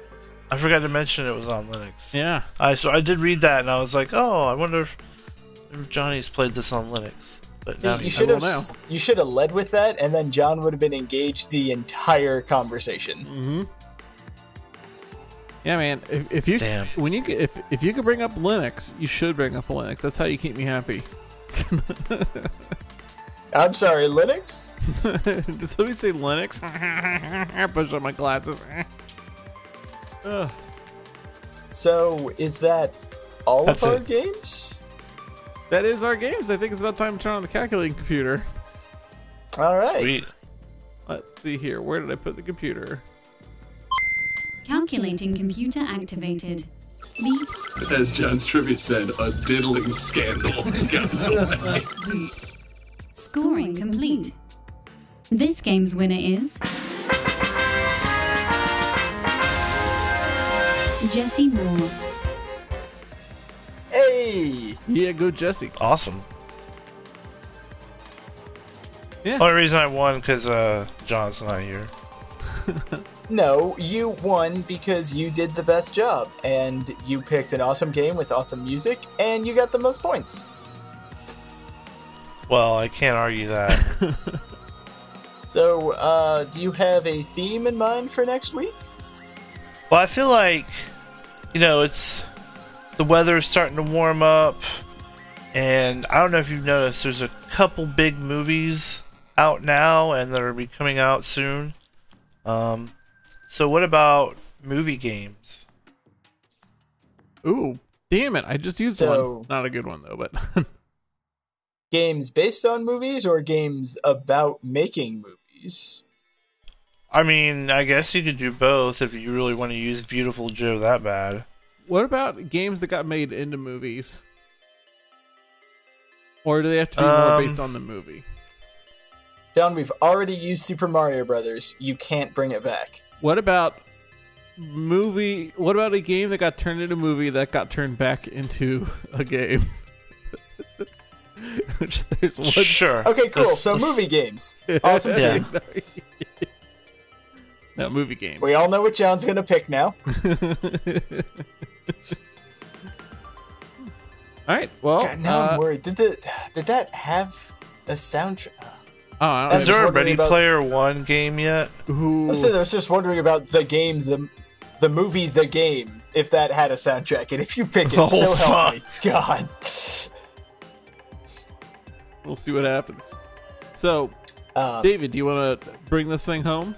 I forgot to mention it was on Linux Yeah. I so I did read that and I was like oh I wonder if, if Johnny's played this on Linux but See, now you should have now. you should have led with that, and then John would have been engaged the entire conversation. Mm-hmm. Yeah, man. If, if you Damn. when you if if you could bring up Linux, you should bring up Linux. That's how you keep me happy. (laughs) I'm sorry, Linux. (laughs) Did somebody say Linux? (laughs) I push up my glasses. Ugh. So is that all That's of our it. games? That is our games. I think it's about time to turn on the calculating computer. All right. Sweet. Let's see here. Where did I put the computer? Calculating computer activated. Beeps, As John's trivia said, a diddling scandal. got underway. boops. Scoring complete. This game's winner is. Jesse Moore. Hey. Yeah, go Jesse. Awesome. Yeah. Only reason I won because uh, John's not here. (laughs) No, you won because you did the best job, and you picked an awesome game with awesome music, and you got the most points. Well, I can't argue that. (laughs) So, uh, do you have a theme in mind for next week? well, I feel like you know it's the weather is starting to warm up, and I don't know if you've noticed. There's a couple big movies out now, and that are be coming out soon. Um, so what about movie games? Ooh, damn it! I just used So- one. Not a good one though, but (laughs) Games based on movies or games about making movies? I mean, I guess you could do both if you really want to use Viewtiful Joe that bad. what about games that got made into movies? Or do they have to be more Um, based on the movie? John, we've already used Super Mario Brothers. You can't bring it back. What about movie? What about a game that got turned into a movie that got turned back into (laughs) a game? (laughs) Which there's one. Sure. Okay, cool. So, movie games. (laughs) Awesome Yeah. game. no, movie games. We all know what John's gonna pick now. All right. Well, God, now uh, I'm worried. Did the did that have a soundtrack? Oh, I Is there a Ready about- Player One game yet? Ooh. Listen, I was just wondering about the game, the the movie, the game. If that had a soundtrack, and if you pick it, (laughs) Oh, so help me, God. We'll see what happens. So, Um, David, do you want to bring this thing home?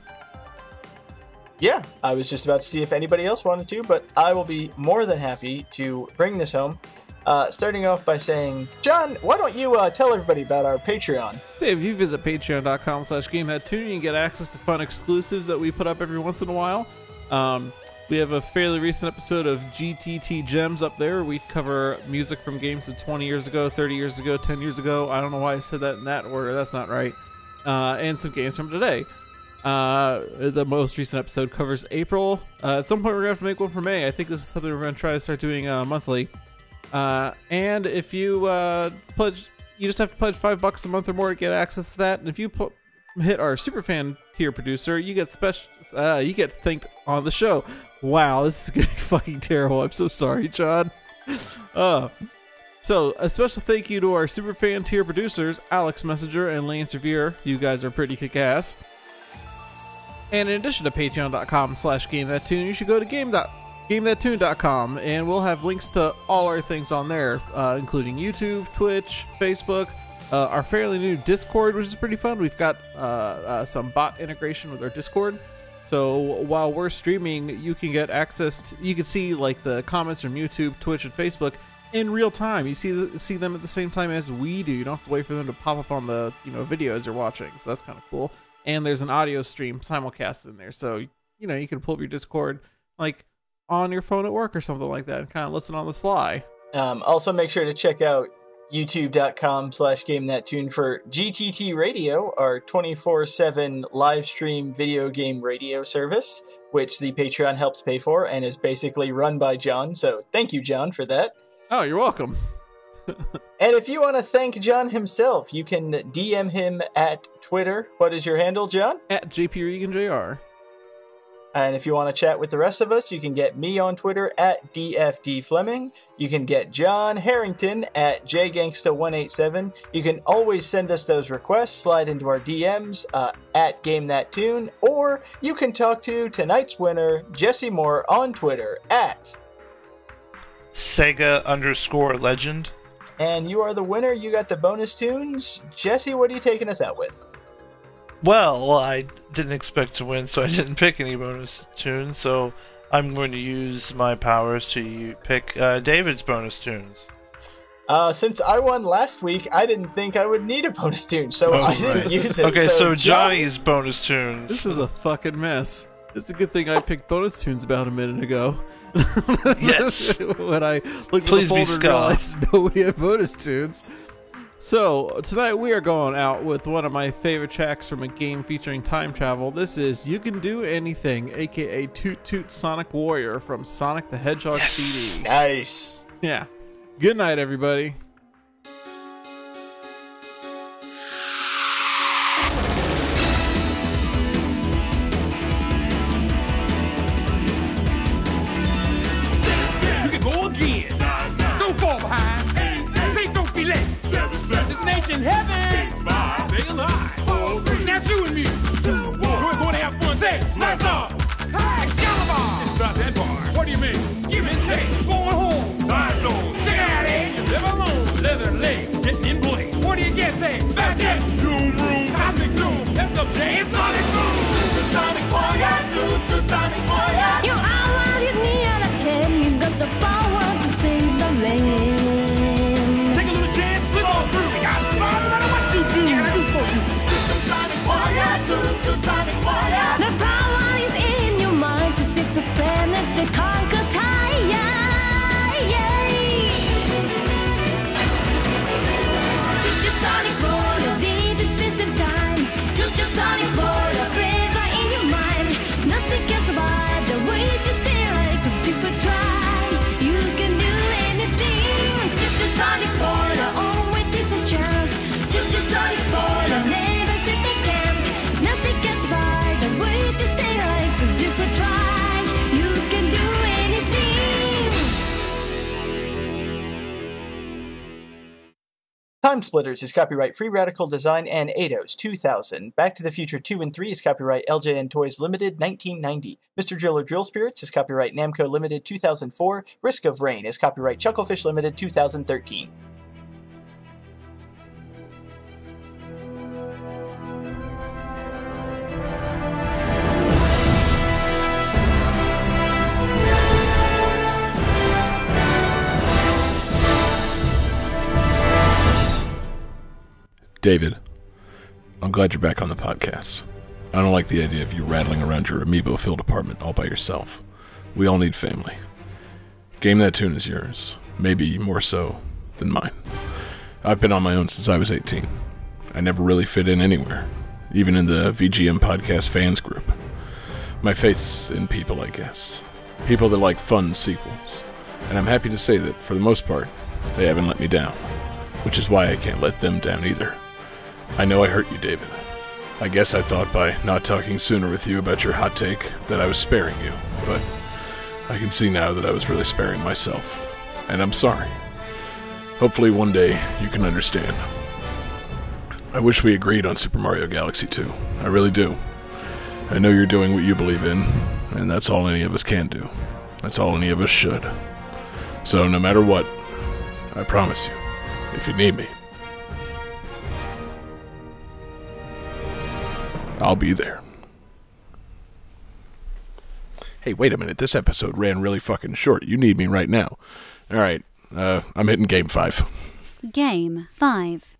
yeah, I was just about to see if anybody else wanted to, but I will be more than happy to bring this home. Uh, starting off by saying, John, why don't you uh, tell everybody about our Patreon? Hey, if you visit patreon.com slash GameThatTune, you can get access to fun exclusives that we put up every once in a while. Um, we have a fairly recent episode of GTT Gems up there. We cover music from games of 20 years ago, 30 years ago, 10 years ago. I don't know why I said that in that order. That's not right. Uh, and some games from today. Uh, the most recent episode covers April. Uh, at some point, we're gonna have to make one for May. I think this is something we're gonna try to start doing uh, monthly. Uh, and if you uh, pledge, you just have to pledge five bucks a month or more to get access to that. And if you hit our superfan tier producer, you get special. Uh, you get thanked on the show. Wow, this is (laughs) gonna be fucking terrible. I'm so sorry, John. (laughs) Uh, so a special thank you to our superfan tier producers, Alex Messenger and Lance Revere. You guys are pretty kick-ass. And in addition to patreon.com slash game that tune, you should go to game dot gamethattune.com and we'll have links to all our things on there, uh, including YouTube, Twitch, Facebook, uh, our fairly new Discord, which is pretty fun. We've got uh, uh, some bot integration with our Discord. So while we're streaming, you can get access. To, you can see like the comments from YouTube, Twitch, and Facebook in real time. You see see them at the same time as we do. You don't have to wait for them to pop up on the you know video as you're watching. So that's kind of cool. And there's an audio stream simulcast in there, so you know you can pull up your Discord like on your phone at work or something like that and kind of listen on the sly. Um, also, make sure to check out youtube.com slash game that tune for GTT Radio, our 24 7 live stream video game radio service, which the Patreon helps pay for and is basically run by John. So, thank you, John, for that. Oh, you're welcome. (laughs) And if you want to thank John himself, you can DM him at Twitter. What is your handle, John? At JP Regan Jr. And if you want to chat with the rest of us, you can get me on Twitter at DFD Fleming. You can get John Harrington at JGangsta187. You can always send us those requests, slide into our DMs uh, at Game That Tune, or you can talk to tonight's winner, Jesse Moore, on Twitter at. Sega underscore legend. And you are the winner. You got the bonus tunes. Jesse, what are you taking us out with? Well, I didn't expect to win, so I didn't (laughs) pick any bonus tunes. So I'm going to use my powers to pick uh, David's bonus tunes. Uh, since I won last week, I didn't think I would need a bonus tune, so Oh, I didn't use it. Okay, so, John- Johnny's bonus tunes. This is a fucking mess. It's a good thing I picked bonus tunes about a minute ago. Yes. (laughs) when I looked Please at be the folder and Scott. realized (laughs) nobody had bonus tunes. So tonight we are going out with one of my favorite tracks from a game featuring time travel. This is "You Can Do Anything," aka "Toot Toot Sonic Warrior" from Sonic the Hedgehog Yes. CD. Nice. Yeah. Good night, everybody. Heaven. Stay alive. Time Splitters is copyright Free Radical Design and Eidos 2000. Back to the Future 2 and 3 is copyright LJN Toys Limited 1990. Mr. Driller Drill Spirits is copyright Namco Limited 2004. Risk of Rain is copyright Chucklefish Limited 2013. David, I'm glad you're back on the podcast. I don't like the idea of you rattling around your amiibo filled apartment all by yourself. We all need family. Game That Tune is yours, maybe more so than mine. I've been on my own since I was 18. I never really fit in anywhere, even in the VGM podcast fans group. My faith's in people, I guess. People that like fun sequels. And I'm happy to say that, for the most part, they haven't let me down. Which is why I can't let them down either. I know I hurt you, David. I guess I thought by not talking sooner with you about your hot take that I was sparing you, but I can see now that I was really sparing myself. And I'm sorry. Hopefully one day you can understand. I wish we agreed on Super Mario Galaxy 2. I really do. I know you're doing what you believe in, and that's all any of us can do. That's all any of us should. So no matter what, I promise you, if you need me, I'll be there. Hey, wait a minute. This episode ran really fucking short. You need me right now. All right. Uh, I'm hitting game five. Game 5.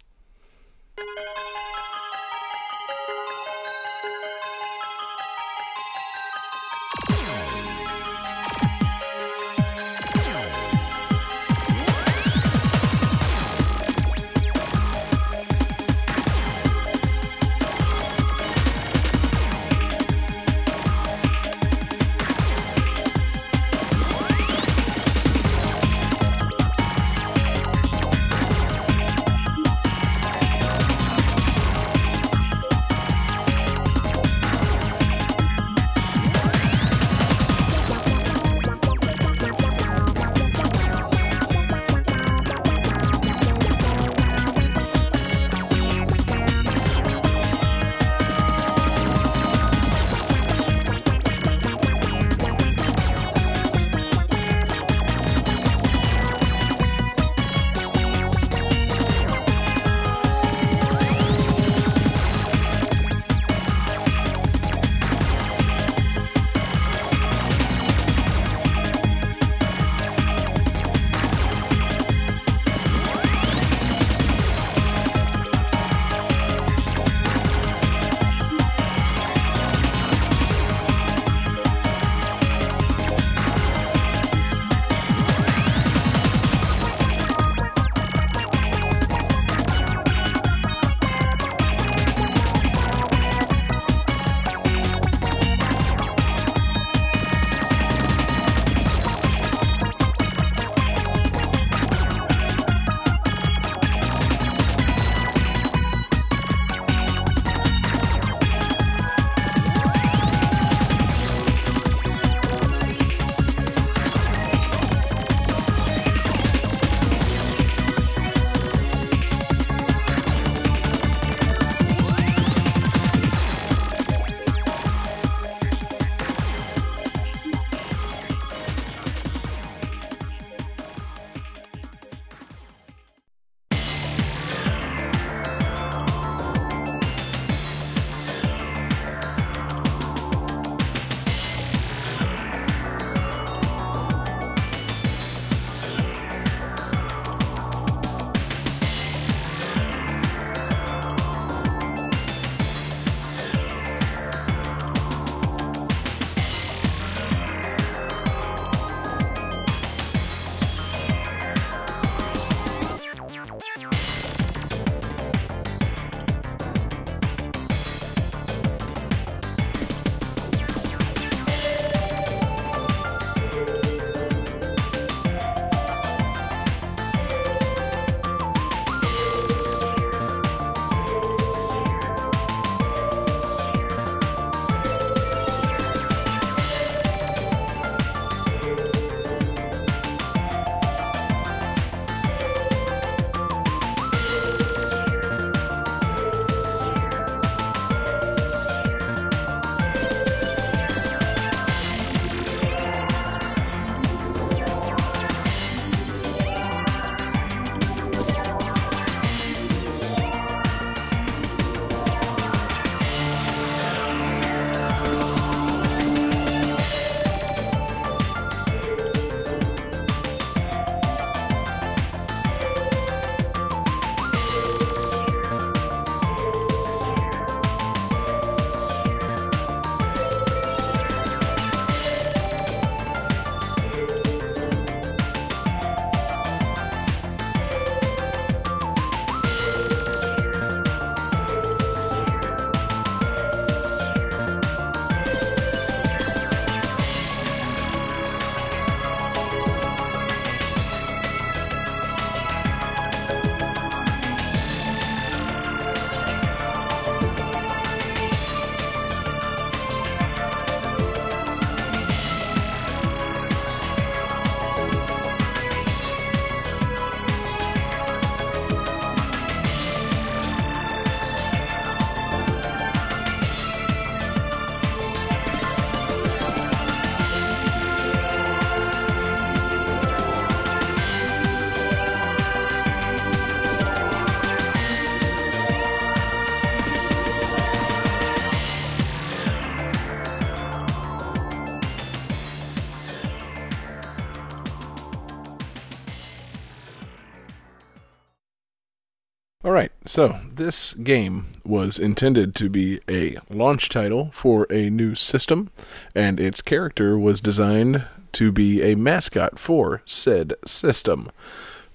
So, this game was intended to be a launch title for a new system, and its character was designed to be a mascot for said system.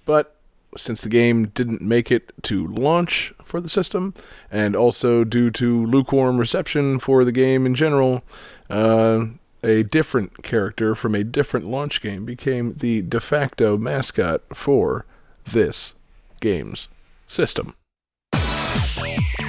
But since the game didn't make it to launch for the system, and also due to lukewarm reception for the game in general, uh, a different character from a different launch game became the de facto mascot for this game's system. Right,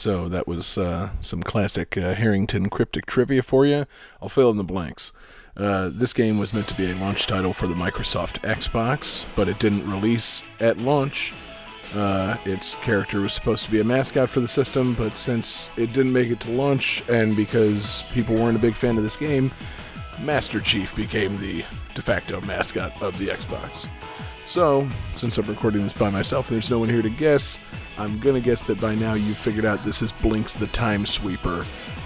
so that was uh, some classic uh, Harrington cryptic trivia for you. I'll fill in the blanks. Uh, this game was meant to be a launch title for the Microsoft Xbox, but it didn't release at launch. Uh, its character was supposed to be a mascot for the system, but since it didn't make it to launch, and because people weren't a big fan of this game, Master Chief became the de facto mascot of the Xbox. So, since I'm recording this by myself and there's no one here to guess, I'm gonna guess that by now you've figured out this is Blinx the Time Sweeper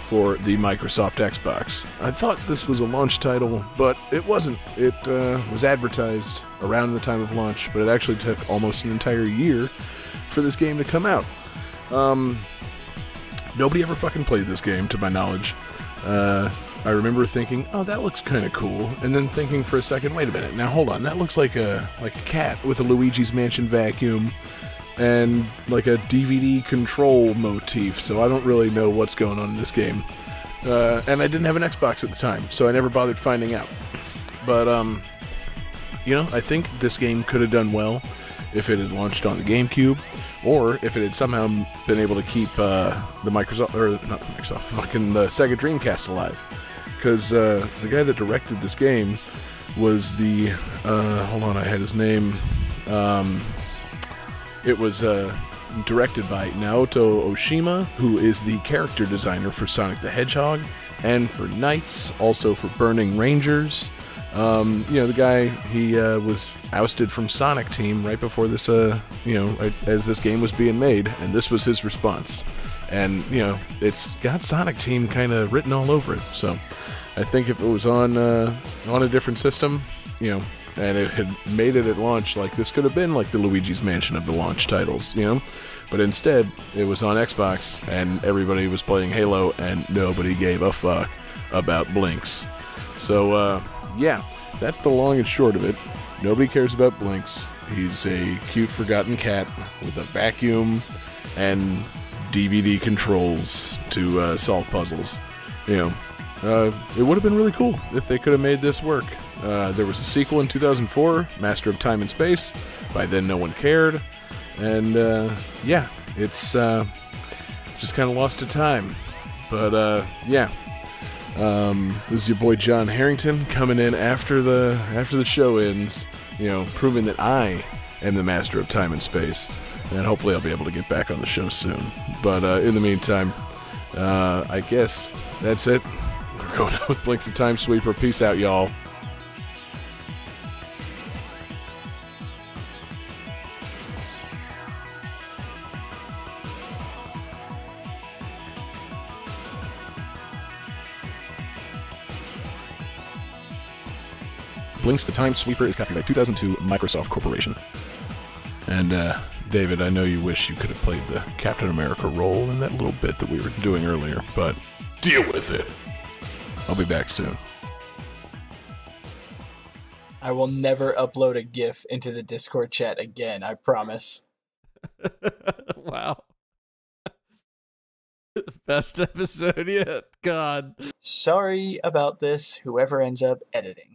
for the Microsoft Xbox. I thought this was a launch title, but it wasn't. It uh, was advertised around the time of launch, but it actually took almost an entire year for this game to come out. Um, nobody ever fucking played this game, to my knowledge. Uh, I remember thinking, "Oh, that looks kind of cool," and then thinking for a second, "Wait a minute, now hold on, that looks like a like a cat with a Luigi's Mansion vacuum." And like a DVD control motif, so I don't really know what's going on in this game. Uh, and I didn't have an Xbox at the time, so I never bothered finding out. But um, you know, I think this game could have done well if it had launched on the GameCube, or if it had somehow been able to keep uh, the Microsoft or not the Microsoft, fucking the Sega Dreamcast alive. Because uh, the guy that directed this game was the uh, hold on, I had his name. Um, it was uh, directed by Naoto Oshima, who is the character designer for Sonic the Hedgehog and for NiGHTS, also for Burning Rangers. Um, you know, the guy he uh, was ousted from Sonic Team right before this, uh, you know, as this game was being made, and this was his response. And you know, it's got Sonic Team kind of written all over it. So, I think if it was on uh, on a different system, you know, and it had made it at launch, like this could have been like the Luigi's Mansion of the launch titles, you know. But instead, it was on Xbox, and everybody was playing Halo, and nobody gave a fuck about Blinx. So, uh, yeah, that's the long and short of it. Nobody cares about Blinx. He's a cute, forgotten cat with a vacuum and DVD controls to uh, solve puzzles. You know, uh, it would have been really cool if they could have made this work. Uh, there was a sequel in 2004, Master of Time and Space. By then, no one cared. And uh, yeah, it's uh, just kind of lost to time. But uh, yeah, um, this is your boy John Harrington coming in after the after the show ends. You know, proving that I am the master of time and space, and hopefully I'll be able to get back on the show soon. But uh, in the meantime, I guess that's it. We're going out (laughs) with Blink the Time Sweeper. Peace out, y'all. Blinx the Time Sweeper is copyright 2002 Microsoft Corporation. And, uh, David, I know you wish you could have played the Captain America role in that little bit that we were doing earlier, but deal with it. I'll be back soon. I will never upload a GIF into the Discord chat again. I promise. (laughs) wow. (laughs) Best episode yet. God. Sorry about this, whoever ends up editing.